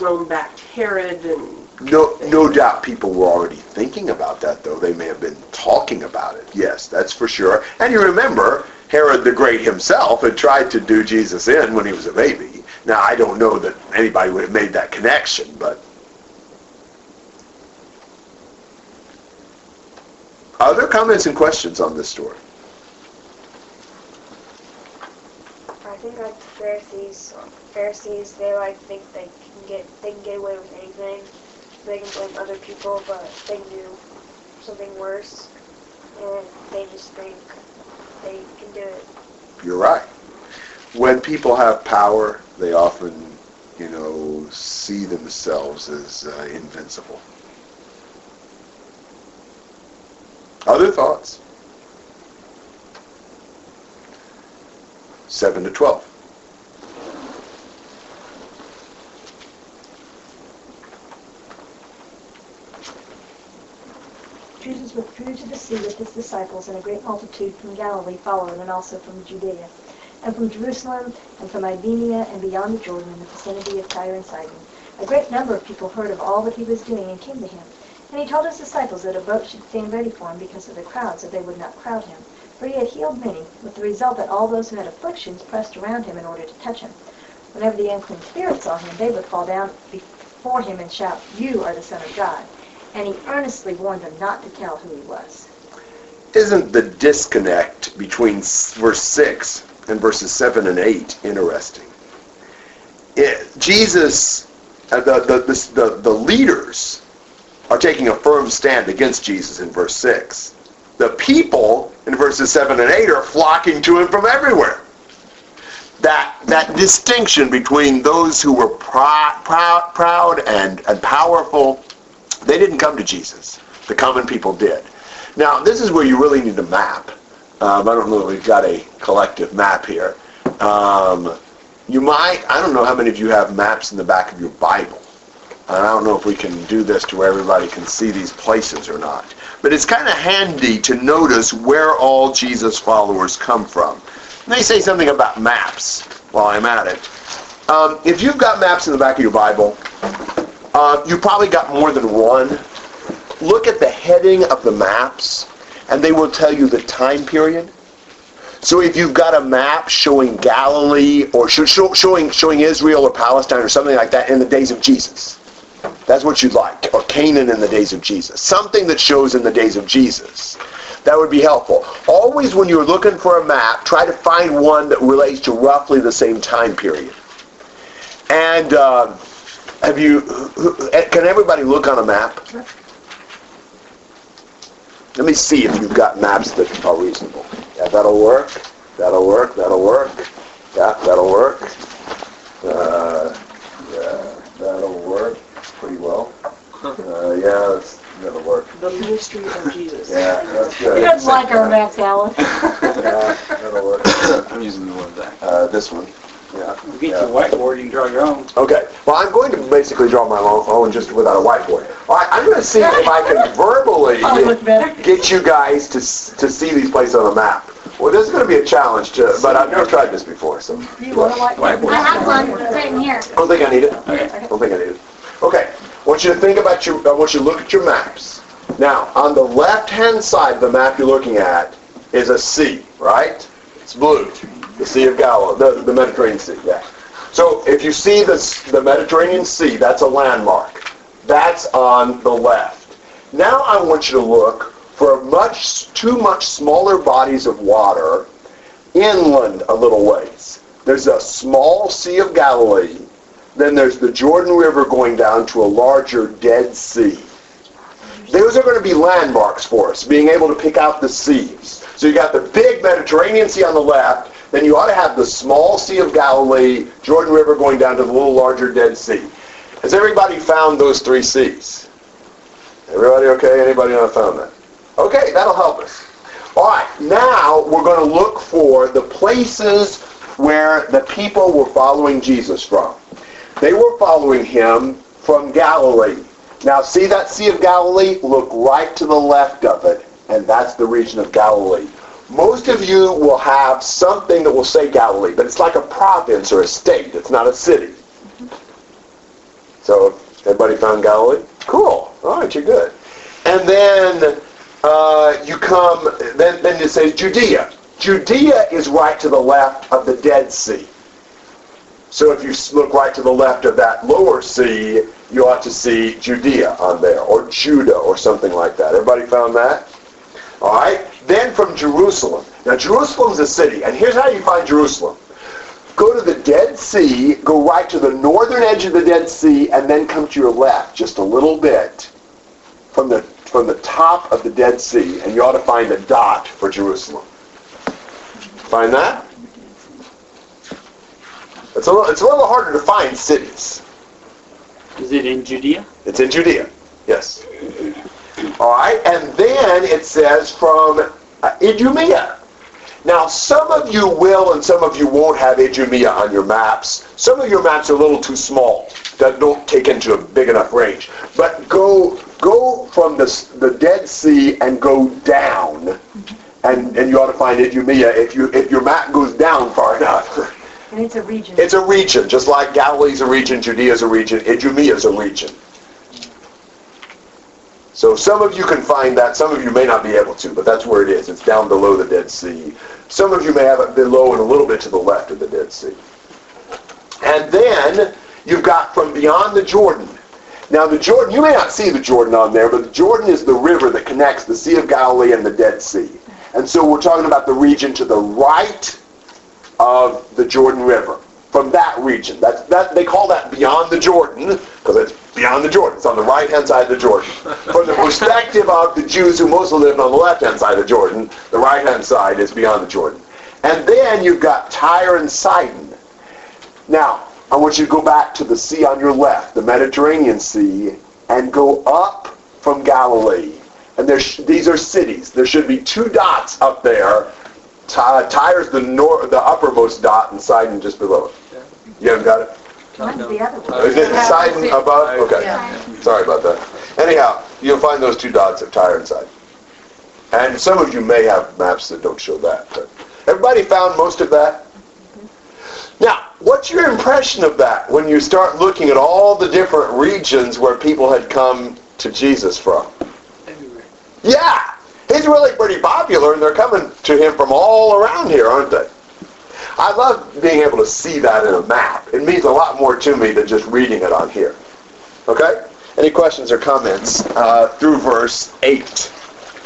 Rome-backed Herod, and No, no doubt people were already thinking about that, though. They may have been talking about it. Yes, that's for sure. And you remember, Herod the Great himself had tried to do Jesus in when he was a baby. Now, I don't know that anybody would have made that connection, but... Other comments and questions on this story? I think like the Pharisees, Pharisees, they like think they can get they can get away with anything. They can blame other people, but they can do something worse, and they just think they can do it. You're right. When people have power, they often, you know, see themselves as uh, invincible. Other thoughts? 7 to 12. Jesus withdrew to the sea with his disciples, and a great multitude from Galilee followed, and also from Judea, and from Jerusalem, and from Idumea, and beyond the Jordan, in the vicinity of Tyre and Sidon. A great number of people heard of all that he was doing, and came to him. And he told his disciples that a boat should stand ready for him because of the crowd, so they would not crowd him. For he had healed many, with the result that all those who had afflictions pressed around him in order to touch him. Whenever the unclean spirits saw him, they would fall down before him and shout, You are the Son of God. And he earnestly warned them not to tell who he was. isn't the disconnect between verse 6 and verses 7 and 8 interesting? It, Jesus, uh, the, the, the, the leaders are taking a firm stand against Jesus in verse 6. The people in verses 7 and 8 are flocking to him from everywhere. That, that distinction between those who were proud, proud, proud and, and powerful, they didn't come to Jesus. The common people did. Now, this is where you really need a map. Um, I don't know if we've got a collective map here. Um, you might, I don't know how many of you have maps in the back of your Bible. And I don't know if we can do this to where everybody can see these places or not. But it's kind of handy to notice where all Jesus followers come from. Let me say something about maps while I'm at it. Um, if you've got maps in the back of your Bible, uh, you probably got more than one. Look at the heading of the maps, and they will tell you the time period. So if you've got a map showing Galilee or sh- show, showing showing Israel or Palestine or something like that in the days of Jesus, that's what you'd like. Or Canaan in the days of Jesus. Something that shows in the days of Jesus. That would be helpful. Always when you're looking for a map, try to find one that relates to roughly the same time period. And uh, have you, can everybody look on a map? Let me see if you've got maps that are reasonable. Yeah, that'll work. That'll work. That'll work. Yeah, that'll work. Uh, yeah, that'll work pretty well. Uh, yeah, that's, that'll work. The ministry of Jesus. Yeah, that's He good. doesn't like our maps, Alan. Yeah, that'll work. I'm using the one back. Uh, this one. Yeah. You get your whiteboard, you can draw your own. Okay. Well, I'm going to basically draw my own own just without a whiteboard. All right, I'm going to see if I can verbally Probably look better. get you guys to s- to see these places on the map. Well, this is going to be a challenge, to, but I've never tried this before, so Do you want to like? Whiteboard. I have one written here. I don't think I need it. Okay. I don't think I need it. Okay. I want you to think about your. I want you to look at your maps. Now, on the left-hand side of the map you're looking at is a sea, right? It's blue. The Sea of Galilee, the, the Mediterranean Sea. Yeah. So if you see this, the Mediterranean Sea, that's a landmark. That's on the left. Now I want you to look for much, two much smaller bodies of water inland a little ways. There's a small Sea of Galilee. Then there's the Jordan River going down to a larger Dead Sea. Those are going to be landmarks for us, being able to pick out the seas. So you got the big Mediterranean Sea on the left, then you ought to have the small Sea of Galilee, Jordan River going down to the little larger Dead Sea. Has everybody found those three seas? Everybody okay? Anybody not found that? Okay, that'll help us. All right, now we're going to look for the places where the people were following Jesus from. They were following him from Galilee. Now see that Sea of Galilee? Look right to the left of it, and that's the region of Galilee. Most of you will have something that will say Galilee, but it's like a province or a state. It's not a city. So everybody found Galilee? Cool. All right, you're good. And then uh, you come, then, then it says Judea. Judea is right to the left of the Dead Sea. So if you look right to the left of that lower sea, you ought to see Judea on there, or Judah, or something like that. Everybody found that? All right. Then from Jerusalem. Now Jerusalem's a city, and here's how you find Jerusalem. Go to the Dead Sea, go right to the northern edge of the Dead Sea, and then come to your left just a little bit from the from the top of the Dead Sea, and you ought to find a dot for Jerusalem. Find that? It's a little, it's a little harder to find cities. Is it in Judea? It's in Judea. Yes. All right, and then it says from uh, Idumea. Now, some of you will and some of you won't have Idumea on your maps. Some of your maps are a little too small. That don't take into a big enough range. But go go from the, the Dead Sea and go down, and, and you ought to find Idumea if you if your map goes down far enough. And it's a region. It's a region, just like Galilee's a region, Judea's a region, Idumea's a region. So some of you can find that, some of you may not be able to, but that's where it is. It's down below the Dead Sea. Some of you may have it below and a little bit to the left of the Dead Sea. And then you've got from beyond the Jordan. Now the Jordan, you may not see the Jordan on there, but the Jordan is the river that connects the Sea of Galilee and the Dead Sea. And so we're talking about the region to the right of the Jordan River. From that region. That's, that, they call that beyond the Jordan, because it's beyond the Jordan. It's on the right-hand side of the Jordan. From the perspective of the Jews who mostly lived on the left-hand side of the Jordan, the right-hand side is beyond the Jordan. And then you've got Tyre and Sidon. Now, I want you to go back to the sea on your left, the Mediterranean Sea, and go up from Galilee. And there's, these are cities. There should be two dots up there. Ty- uh, Tyre's the nor- the uppermost dot, and Sidon just below it. You haven't got it? Mine's the other one. Is it Sidon above? Okay. Sorry about that. Anyhow, you'll find those two dots of Tyre and Sidon. And some of you may have maps that don't show that. But everybody found most of that? Now, what's your impression of that when you start looking at all the different regions where people had come to Jesus from? Everywhere. Yeah, he's really pretty popular, and they're coming to him from all around here, aren't they? I love being able to see that in a map. It means a lot more to me than just reading it on here. Okay? Any questions or comments uh, through verse 8?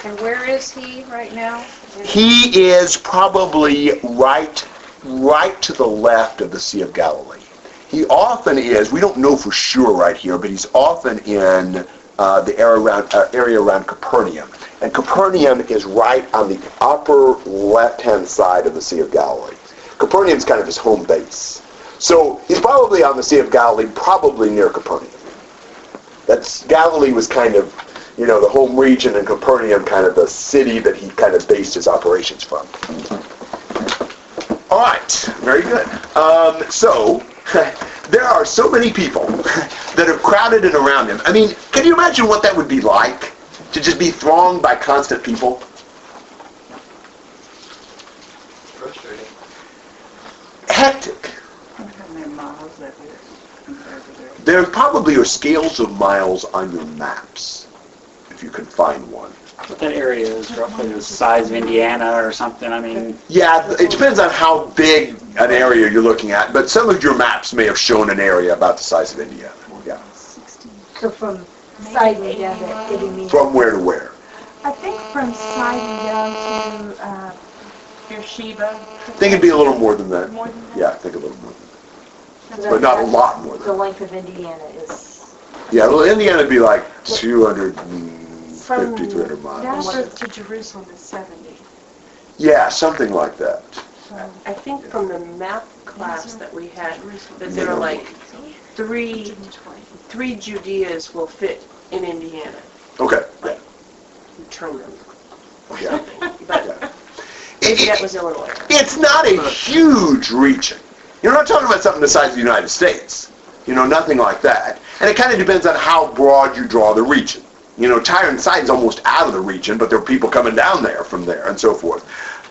And where is he right now? He is probably right, right to the left of the Sea of Galilee. He often is. We don't know for sure right here, but he's often in uh, the area around, uh, area around Capernaum. And Capernaum is right on the upper left-hand side of the Sea of Galilee. Capernaum is kind of his home base. So he's probably on the Sea of Galilee, probably near Capernaum. That's Galilee was kind of, you know, the home region, and Capernaum kind of the city that he kind of based his operations from. All right, very good. Um, so there are so many people that have crowded in around him. I mean, can you imagine what that would be like to just be thronged by constant people? Frustrating. Hectic. How many miles that is compared to there? There probably are scales of miles on your maps, if you can find one. But that area is roughly the size of Indiana or something. I mean, Yeah, it depends on how big an area you're looking at, but some of your maps may have shown an area about the size of Indiana. Yeah. So from Sidon down to Idumea. From where to where? I think from Sidon down to uh, Beersheba. I think it'd be a little more than that. More than that? Yeah, I think a little more than So but not a lot more than The length of Indiana is. Yeah, well, Indiana would be like 250, From 300 miles. Nazareth to Jerusalem is 70. Yeah, something like that. So I think from the map class that we had, Jerusalem that is there are like three, three Judeas will fit in Indiana. Okay. Yeah. Turn them. yeah. But maybe that was Illinois. It's not a huge region. You're not talking about something the size of the United States. You know, nothing like that. And it kind of depends on how broad you draw the region. You know, Tyre and Sidon's almost out of the region, but there are people coming down there from there and so forth.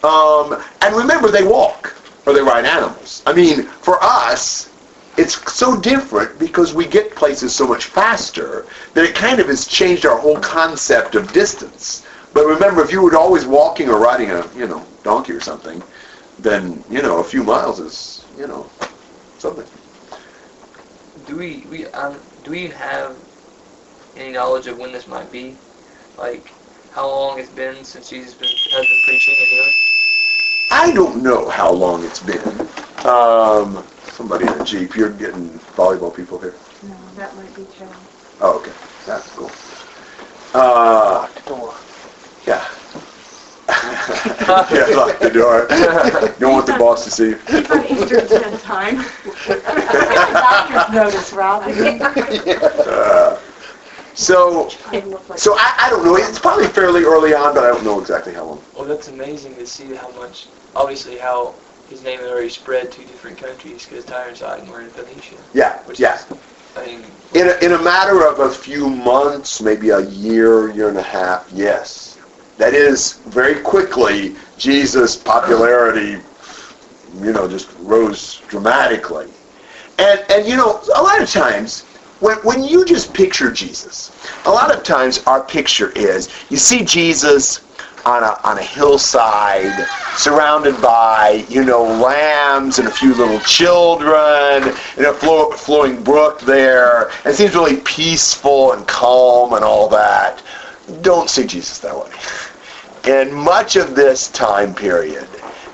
Um, and remember, they walk or they ride animals. I mean, for us, it's so different because we get places so much faster that it kind of has changed our whole concept of distance. But remember, if you were always walking or riding a, you know, donkey or something, then, you know, a few miles is, you know, something. Do we we um, do we have any knowledge of when this might be? Like how long it's been since Jesus been has been preaching and healing? I don't know how long it's been. Um, somebody in a Jeep. You're getting volleyball people here. No, that might be Joe. Oh, okay. That's cool. Uh, yeah. yeah, lock the door. you Don't want the boss to see you. Keep on Eastern Standard Time. doctor's notice, Rob. Uh, so, It looked like- so I, I don't know. It's probably fairly early on, but I don't know exactly how long. Well, that's amazing to see how much, obviously how his name had already spread to different countries because Tyre and Sidon were in Phoenicia. Yeah, Which yeah. is, I mean, In a, in a matter of a few months, maybe a year, year and a half, yes. That is, very quickly, Jesus' popularity, you know, just rose dramatically. And, and you know, a lot of times, when, when you just picture Jesus, a lot of times our picture is, you see Jesus on a, on a hillside, surrounded by, you know, lambs and a few little children, and a flow, flowing brook there, and it seems really peaceful and calm and all that. Don't see Jesus that way. in much of this time period,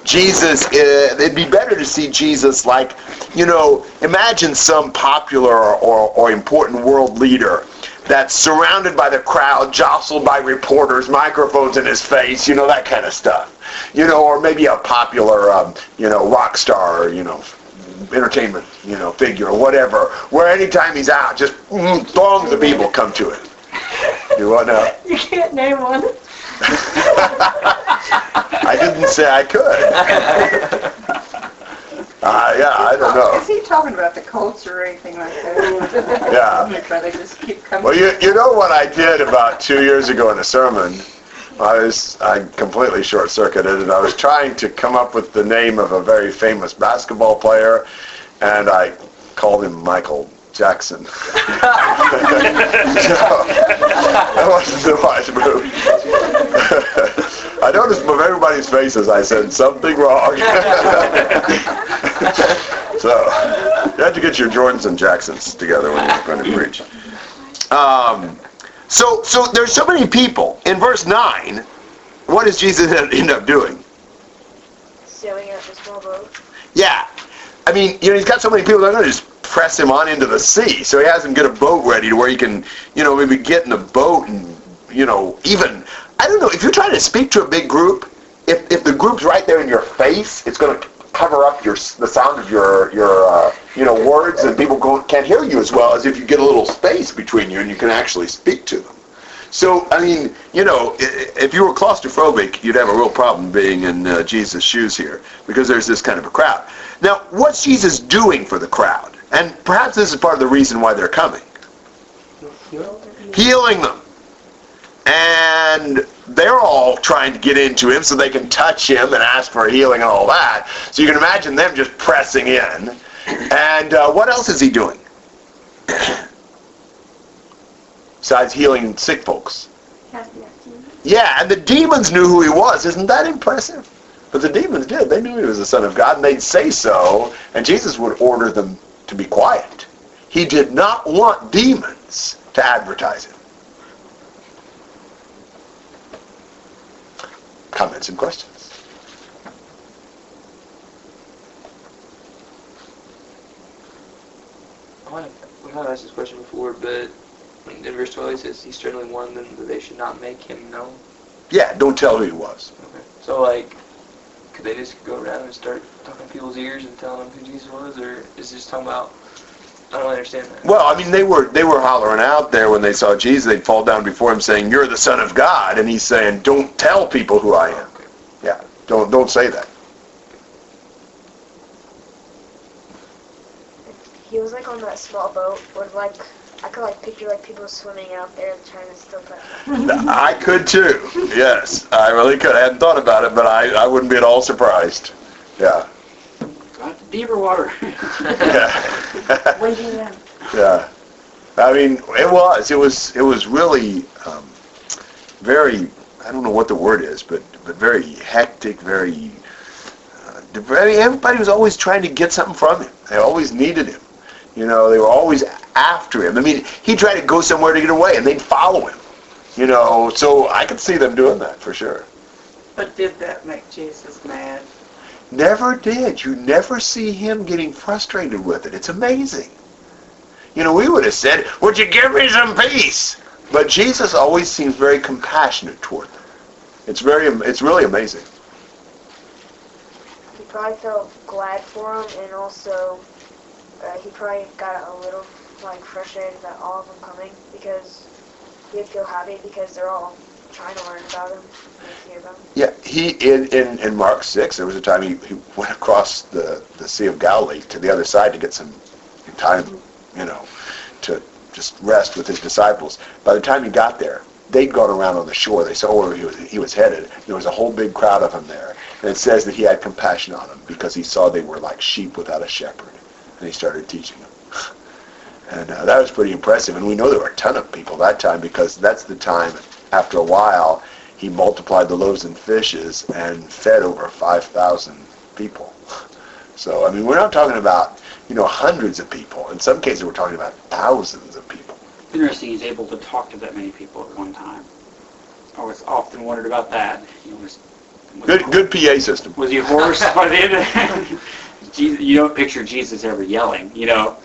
Jesus, uh, it'd be better to see Jesus like, you know, imagine some popular or, or important world leader that's surrounded by the crowd, jostled by reporters, microphones in his face, you know, that kind of stuff. You know, or maybe a popular, um, you know, rock star, or, you know, entertainment, you know, figure or whatever, where anytime he's out, just mm, throngs of people come to it. You want to? You can't name one. I didn't say I could. Uh, yeah, I don't know. Is he talking about the Colts or anything like that? Yeah. But they just keep coming. Well, you, you know what I did about two years ago in a sermon? I was I completely short-circuited, and I was trying to come up with the name of a very famous basketball player, and I called him Michael Jackson. so, that wasn't the wise move. I noticed from everybody's faces I said something wrong. so you had to get your Jordans and Jacksons together when you're going to preach. Um, so, so there's so many people. In verse 9, what does Jesus end up doing? Sailing out the small boat. Yeah. I mean, you know, he's got so many people, that are just press him on into the sea. So he has them get a boat ready to where he can, you know, maybe get in the boat and, you know, even, I don't know, if you're trying to speak to a big group, if, if the group's right there in your face, it's going to cover up your the sound of your your uh, you know words, and people can't hear you as well as if you get a little space between you and you can actually speak to them. So I mean, you know, if you were claustrophobic, you'd have a real problem being in uh, Jesus' shoes here because there's this kind of a crowd. Now, what's Jesus doing for the crowd? And perhaps this is part of the reason why they're coming. Healing them. And they're all trying to get into him so they can touch him and ask for healing and all that. So you can imagine them just pressing in. And uh, what else is he doing? Besides healing sick folks. Yeah, and the demons knew who he was. Isn't that impressive? But the demons did. They knew he was the Son of God, and they'd say so, and Jesus would order them to be quiet. He did not want demons to advertise him. Comments and questions? I might have, we might have asked this question before, but in verse 12 it says, He sternly warned them that they should not make him known. Yeah, don't tell who he was. Okay. So, like, could they just go around and start talking in people's ears and telling them who Jesus was, or is it just talking about, I don't understand that. Well, I mean, they were they were hollering out there when they saw Jesus. They'd fall down before him, saying, "You're the Son of God," and he's saying, "Don't tell people who I am." Okay. Yeah, don't don't say that. He was like on that small boat with like I could like picture like people swimming out there and trying to still touch. I could too. Yes, I really could. I hadn't thought about it, but I, I wouldn't be at all surprised. Yeah. Got deeper water. Yeah. Waiting in. yeah. I mean, it was. It was. It was really um, very. I don't know what the word is, but but very hectic. Very. Uh, very. Everybody was always trying to get something from him. They always needed him. You know, they were always after him. I mean, he'd try to go somewhere to get away, and they'd follow him. You know, so I could see them doing that for sure. But did that make Jesus mad? Never did. You never see him getting frustrated with it. It's amazing. You know, we would have said, would you give me some peace? But Jesus always seems very compassionate toward them. It's very, it's really amazing. He probably felt glad for him and also uh, he probably got a little like frustrated about all of them coming because he'd feel happy because they're all trying to learn about him. Yeah, he in, in, in Mark six, there was a time he, he went across the, the Sea of Galilee to the other side to get some time, you know, to just rest with his disciples. By the time he got there, they'd gone around on the shore. They saw where he was, he was headed. There was a whole big crowd of them there. And it says that he had compassion on them because he saw they were like sheep without a shepherd. And he started teaching them. And uh, that was pretty impressive. And we know there were a ton of people that time because that's the time, after a while, he multiplied the loaves and fishes and fed over 5,000 people. So, I mean, we're not talking about, you know, hundreds of people. In some cases, we're talking about thousands of people. Interesting he's able to talk to that many people at one time. always often wondered about that. You know, was, was Good, good PA system. Was he hoarse by the end you don't picture Jesus ever yelling, you know.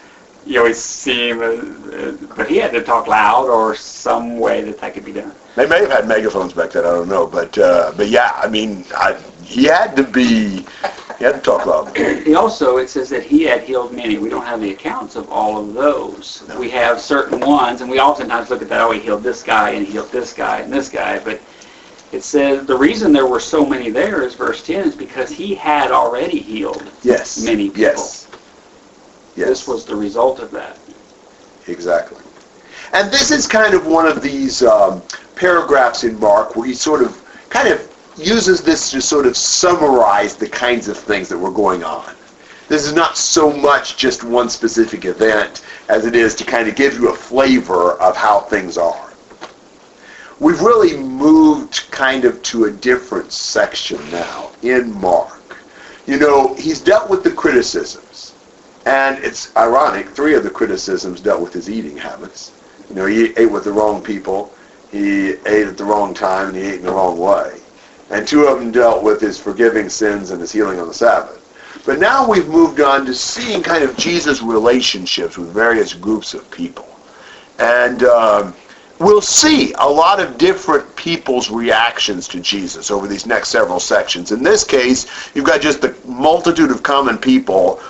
You always see him, uh, uh, but he had to talk loud or some way that that could be done. They may have had megaphones back then. I don't know, but uh, but yeah, I mean, I, he had to be. He had to talk loud. He also, it says that he had healed many. We don't have the accounts of all of those. No. We have certain ones, and we oftentimes look at that, oh, he healed this guy, and he healed this guy, and this guy, but it says the reason there were so many there is verse 10 is because he had already healed Yes. many people. Yes. Yes. This was the result of that. Exactly. And this is kind of one of these um, paragraphs in Mark where he sort of kind of uses this to sort of summarize the kinds of things that were going on. This is not so much just one specific event as it is to kind of give you a flavor of how things are. We've really moved kind of to a different section now in Mark. You know, he's dealt with the criticisms. And it's ironic, three of the criticisms dealt with his eating habits. You know, he ate with the wrong people, he ate at the wrong time, and he ate in the wrong way. And two of them dealt with his forgiving sins and his healing on the Sabbath. But now we've moved on to seeing kind of Jesus' relationships with various groups of people. And um, we'll see a lot of different people's reactions to Jesus over these next several sections. In this case, you've got just the multitude of common people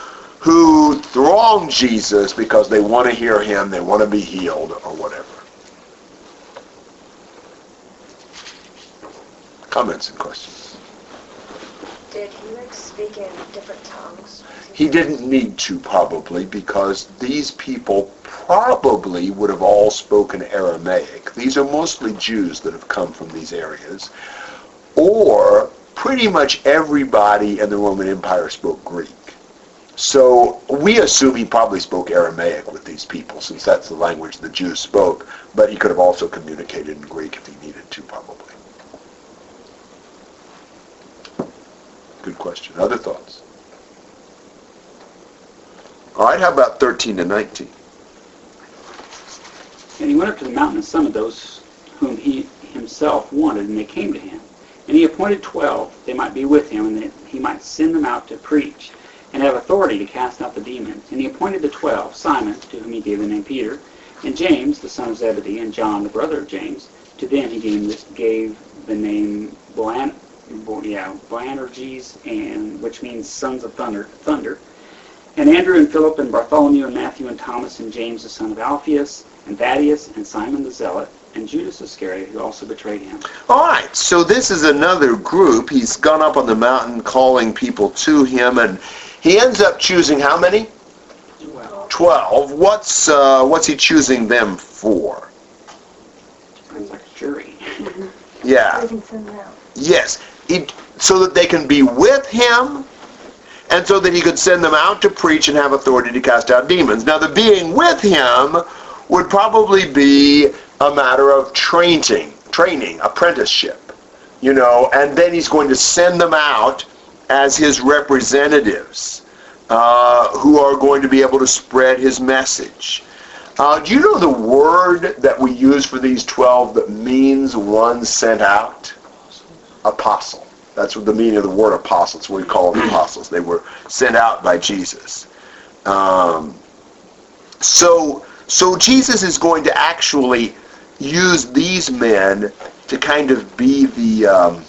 who throng Jesus because they want to hear him, they want to be healed, or whatever. Comments and questions? Did he like speak in different tongues? He didn't need to probably because these people probably would have all spoken Aramaic. These are mostly Jews that have come from these areas. Or pretty much everybody in the Roman Empire spoke Greek. So we assume he probably spoke Aramaic with these people since that's the language the Jews spoke, but he could have also communicated in Greek if he needed to probably. Good question. Other thoughts? All right, how about 13 to 19? And he went up to the mountain and summoned those whom he himself wanted, and they came to him. And he appointed twelve, they might be with him, and that he might send them out to preach, and have authority to cast out the demons. And he appointed the twelve, Simon, to whom he gave the name Peter, and James, the son of Zebedee, and John, the brother of James. To them he gave, this, gave the name Boan, Bo, yeah, Boanerges, and which means sons of thunder. thunder. And Andrew and Philip and Bartholomew and Matthew and Thomas and James the son of Alphaeus and Thaddeus and Simon the Zealot and Judas Iscariot who also betrayed him. All right, so this is another group. He's gone up on the mountain calling people to him, and he ends up choosing how many? Well, Twelve. What's uh, what's he choosing them for? sounds like a jury. Yeah. They can send them out. Yes. He, so that they can be with him, and so that he could send them out to preach and have authority to cast out demons. Now, the being with him would probably be a matter of training, training, apprenticeship, you know, and then he's going to send them out as his representatives uh, who are going to be able to spread his message. Uh, do you know the word that we use for these 12 that means one sent out? Apostle. That's what the meaning of the word apostle. It's what we call them apostles. They were sent out by Jesus. Um, so, so Jesus is going to actually use these men to kind of be the, um,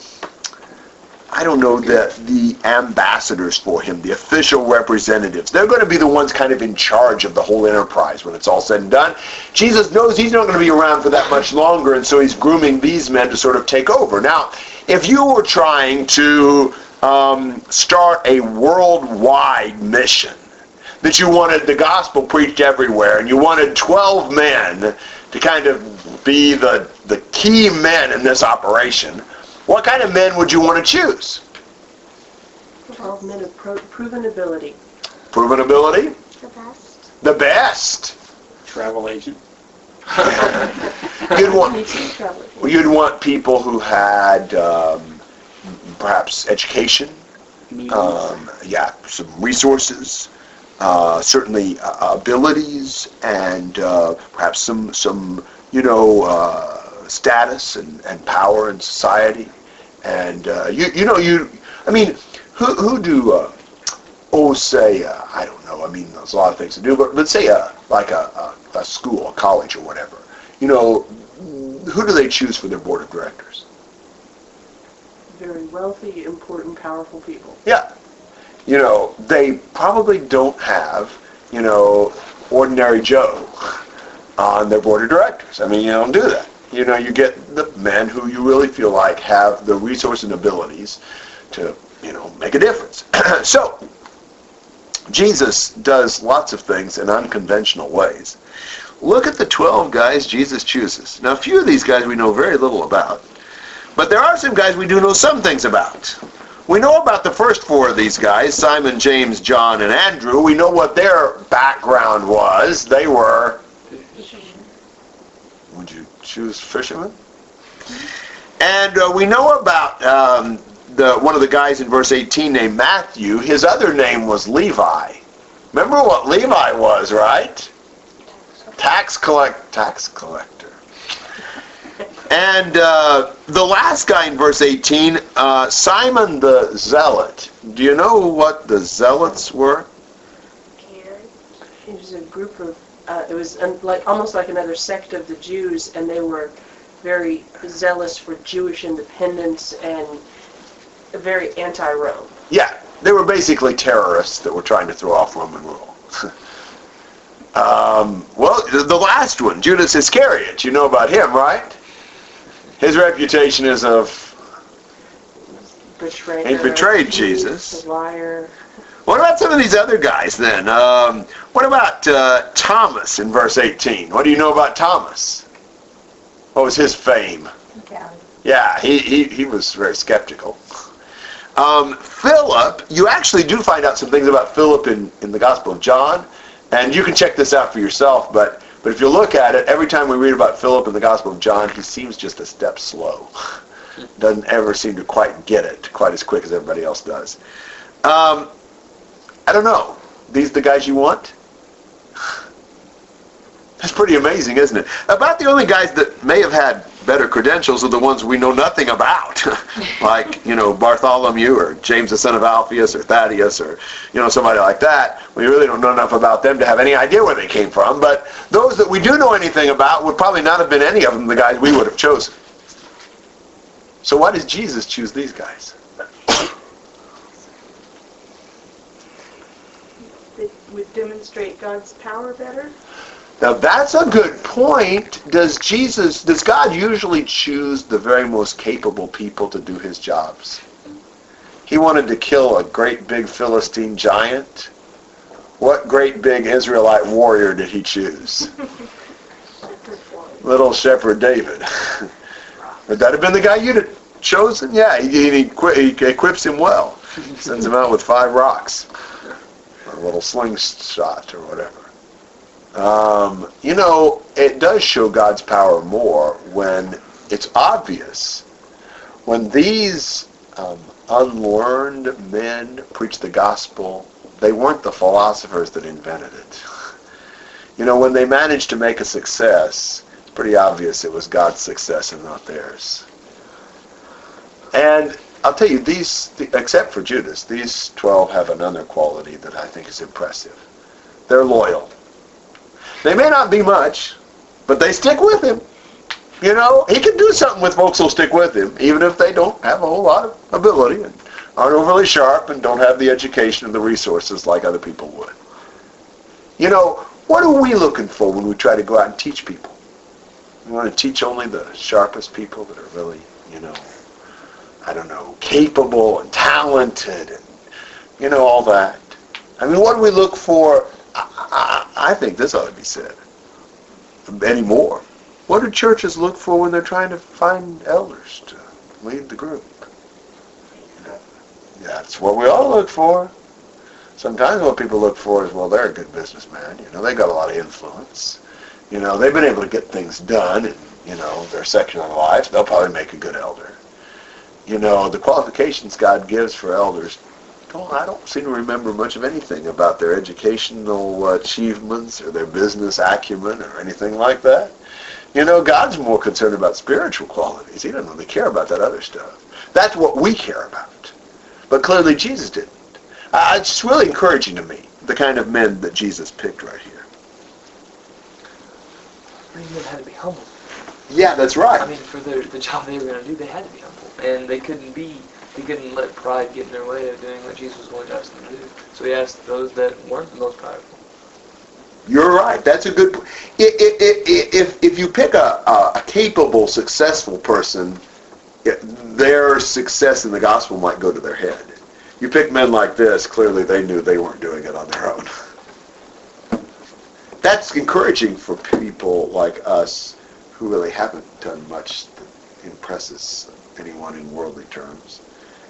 I don't know, the the ambassadors for him, the official representatives. They're going to be the ones kind of in charge of the whole enterprise when it's all said and done. Jesus knows he's not going to be around for that much longer, and so he's grooming these men to sort of take over. Now, if you were trying to um, start a worldwide mission, that you wanted the gospel preached everywhere, and you wanted 12 men to kind of be the, the key men in this operation, what kind of men would you want to choose? Twelve men of pro- proven ability. Proven ability? The best. The best. Travel agent. You'd want, Needs to be traveling. you'd want people who had um, perhaps education, um, yeah, some resources, uh, certainly uh, abilities, and uh, perhaps some some you know uh, status and, and power in society. And uh, you you know you I mean who who do uh, oh say uh, I don't know I mean there's a lot of things to do but but say uh, like a, a, a school a college or whatever you know who do they choose for their board of directors? Very wealthy, important, powerful people. Yeah. You know, they probably don't have, you know, ordinary Joe on their board of directors. I mean, you don't do that. You know, you get the men who you really feel like have the resources and abilities to, you know, make a difference. so, Jesus does lots of things in unconventional ways. Look at the 12 guys Jesus chooses. Now, a few of these guys we know very little about. But there are some guys we do know some things about. We know about the first four of these guys, Simon, James, John, and Andrew. We know what their background was. They were... Would you choose fishermen? And uh, we know about um, the one of the guys in verse 18 named Matthew. His other name was Levi. Remember what Levi was, right? Tax collect, tax collector. And uh, the last guy in verse 18, uh, Simon the Zealot. Do you know what the Zealots were? It was a group of, uh, it was un- like almost like another sect of the Jews, and they were very zealous for Jewish independence and very anti-Rome. Yeah, they were basically terrorists that were trying to throw off Roman rule. um, well, the last one, Judas Iscariot, you know about him, right? His reputation is of Betrayer, He betrayed Jesus. Liar. What about some of these other guys then? Um, what about uh, Thomas in verse 18? What do you know about Thomas? What was his fame? Yeah, yeah he, he, he was very skeptical. Um, Philip, you actually do find out some things about Philip in, in the Gospel of John, and you can check this out for yourself, but, but if you look at it, every time we read about Philip in the Gospel of John, he seems just a step slow. Doesn't ever seem to quite get it quite as quick as everybody else does. Um, I don't know. These the guys you want? That's pretty amazing, isn't it? About the only guys that may have had better credentials are the ones we know nothing about, like you know Bartholomew or James the son of Alphaeus or Thaddeus or you know somebody like that. We really don't know enough about them to have any idea where they came from. But those that we do know anything about would probably not have been any of them the guys we would have chosen. So why does Jesus choose these guys? Would demonstrate God's power better. Now that's a good point. Does Jesus, does God usually choose the very most capable people to do his jobs? He wanted to kill a great big Philistine giant. What great big Israelite warrior did he choose? Little shepherd David. Would that have been the guy you'd have chosen? Yeah, he, he, he equips him well. Sends him out with five rocks. Little slingshot or whatever. Um, you know, it does show God's power more when it's obvious. When these um, unlearned men preach the gospel, they weren't the philosophers that invented it. You know, when they managed to make a success, it's pretty obvious it was God's success and not theirs. And I'll tell you, these, except for Judas, these 12 have another quality that I think is impressive. They're loyal. They may not be much, but they stick with him. You know, he can do something with folks who'll stick with him, even if they don't have a whole lot of ability and aren't overly sharp and don't have the education and the resources like other people would. You know, what are we looking for when we try to go out and teach people? We want to teach only the sharpest people that are really, you know, I don't know, capable and talented and, you know, all that. I mean, what do we look for? I, I, I think this ought to be said anymore. What do churches look for when they're trying to find elders to lead the group? That's what we all look for. Sometimes what people look for is, well, they're a good businessman. You know, they got a lot of influence. You know, they've been able to get things done in, you know, their secular life. They'll probably make a good elder. You know, the qualifications God gives for elders I don't seem to remember much of anything about their educational achievements or their business acumen or anything like that. You know, God's more concerned about spiritual qualities. He doesn't really care about that other stuff. That's what we care about. But clearly Jesus didn't. Uh, it's really encouraging to me, the kind of men that Jesus picked right here. Men had to be humble. Yeah, that's right. I mean, for their, the job they were going to do, they had to be humble. And they couldn't be, they couldn't let pride get in their way of doing what Jesus was going to ask them to do. So he asked those that weren't the most prideful. You're right. That's a good. po- i- i- i- i- If if you pick a, a, capable, successful person, their success in the gospel might go to their head. You pick men like this, clearly they knew they weren't doing it on their own. That's encouraging for people like us who really haven't done much that impresses anyone in worldly terms.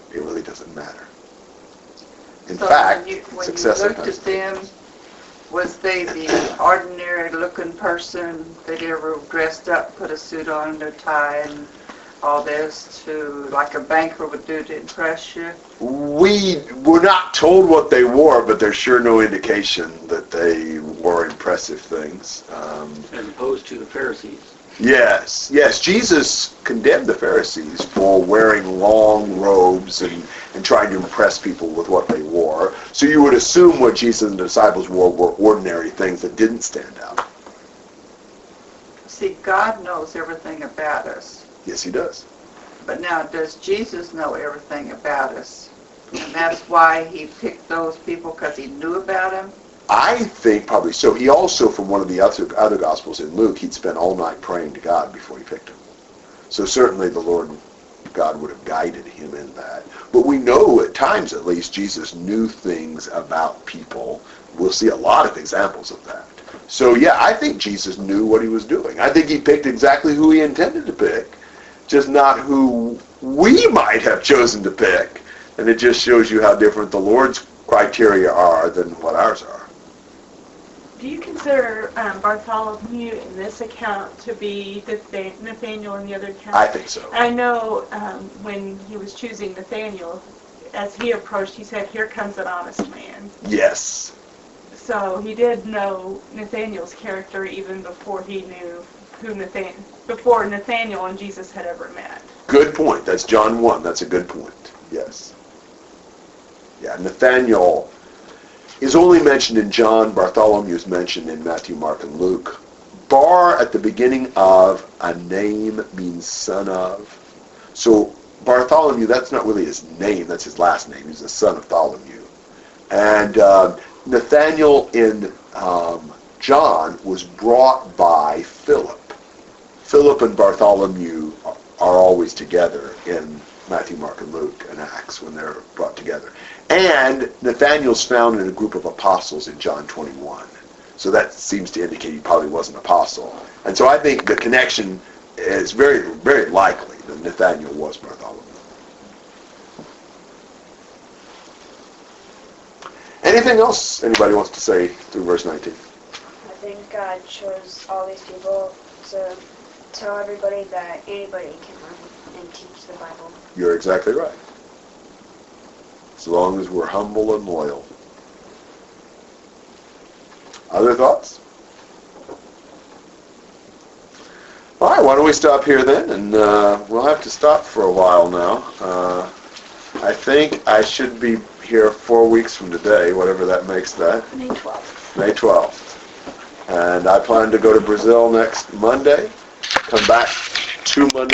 It really doesn't matter. In So fact, when you, when you looked at them, was they the ordinary-looking person that ever dressed up, put a suit on, and a tie, and all this to like a banker would do to impress you? We were not told what they wore, but there's sure no indication that they wore impressive things. Um, as opposed to the Pharisees. Yes, yes, Jesus condemned the Pharisees for wearing long robes and, and trying to impress people with what they wore. So you would assume what Jesus and the disciples wore were ordinary things that didn't stand out. See, God knows everything about us. Yes, he does. But now, does Jesus know everything about us? And that's why he picked those people, because he knew about them? I think probably so. He also, from one of the other, other Gospels in Luke, he'd spent all night praying to God before he picked him. So certainly the Lord God would have guided him in that. But we know at times at least Jesus knew things about people. We'll see a lot of examples of that. So yeah, I think Jesus knew what he was doing. I think he picked exactly who he intended to pick, just not who we might have chosen to pick. And it just shows you how different the Lord's criteria are than what ours are. Do you consider um, Bartholomew in this account to be the Nathaniel in the other account? I think so. I know um, when he was choosing Nathaniel, as he approached, he said, "Here comes an honest man." Yes. So he did know Nathaniel's character even before he knew who Nathan before Nathaniel and Jesus had ever met. Good point. That's John 1. That's a good point. Yes. Yeah, Nathaniel is only mentioned in John. Bartholomew is mentioned in Matthew, Mark, and Luke. Bar at the beginning of a name means son of. So Bartholomew, that's not really his name. That's his last name. He's the son of Tholomew. And uh, Nathaniel in um, John was brought by Philip. Philip and Bartholomew are are always together in Matthew, Mark, and Luke and Acts when they're brought together. And Nathaniel's found in a group of apostles in John 21. So that seems to indicate he probably was an apostle. And so I think the connection is very, very likely that Nathaniel was Bartholomew. Anything else anybody wants to say through verse 19? I think God chose all these people to tell everybody that anybody can learn and teach the Bible. You're exactly right. As long as we're humble and loyal. Other thoughts? All right, why don't we stop here then? And uh, we'll have to stop for a while now. Uh, I think I should be here four weeks from today, whatever that makes that, May 12th. May 12th. And I plan to go to Brazil next Monday, come back two Mondays.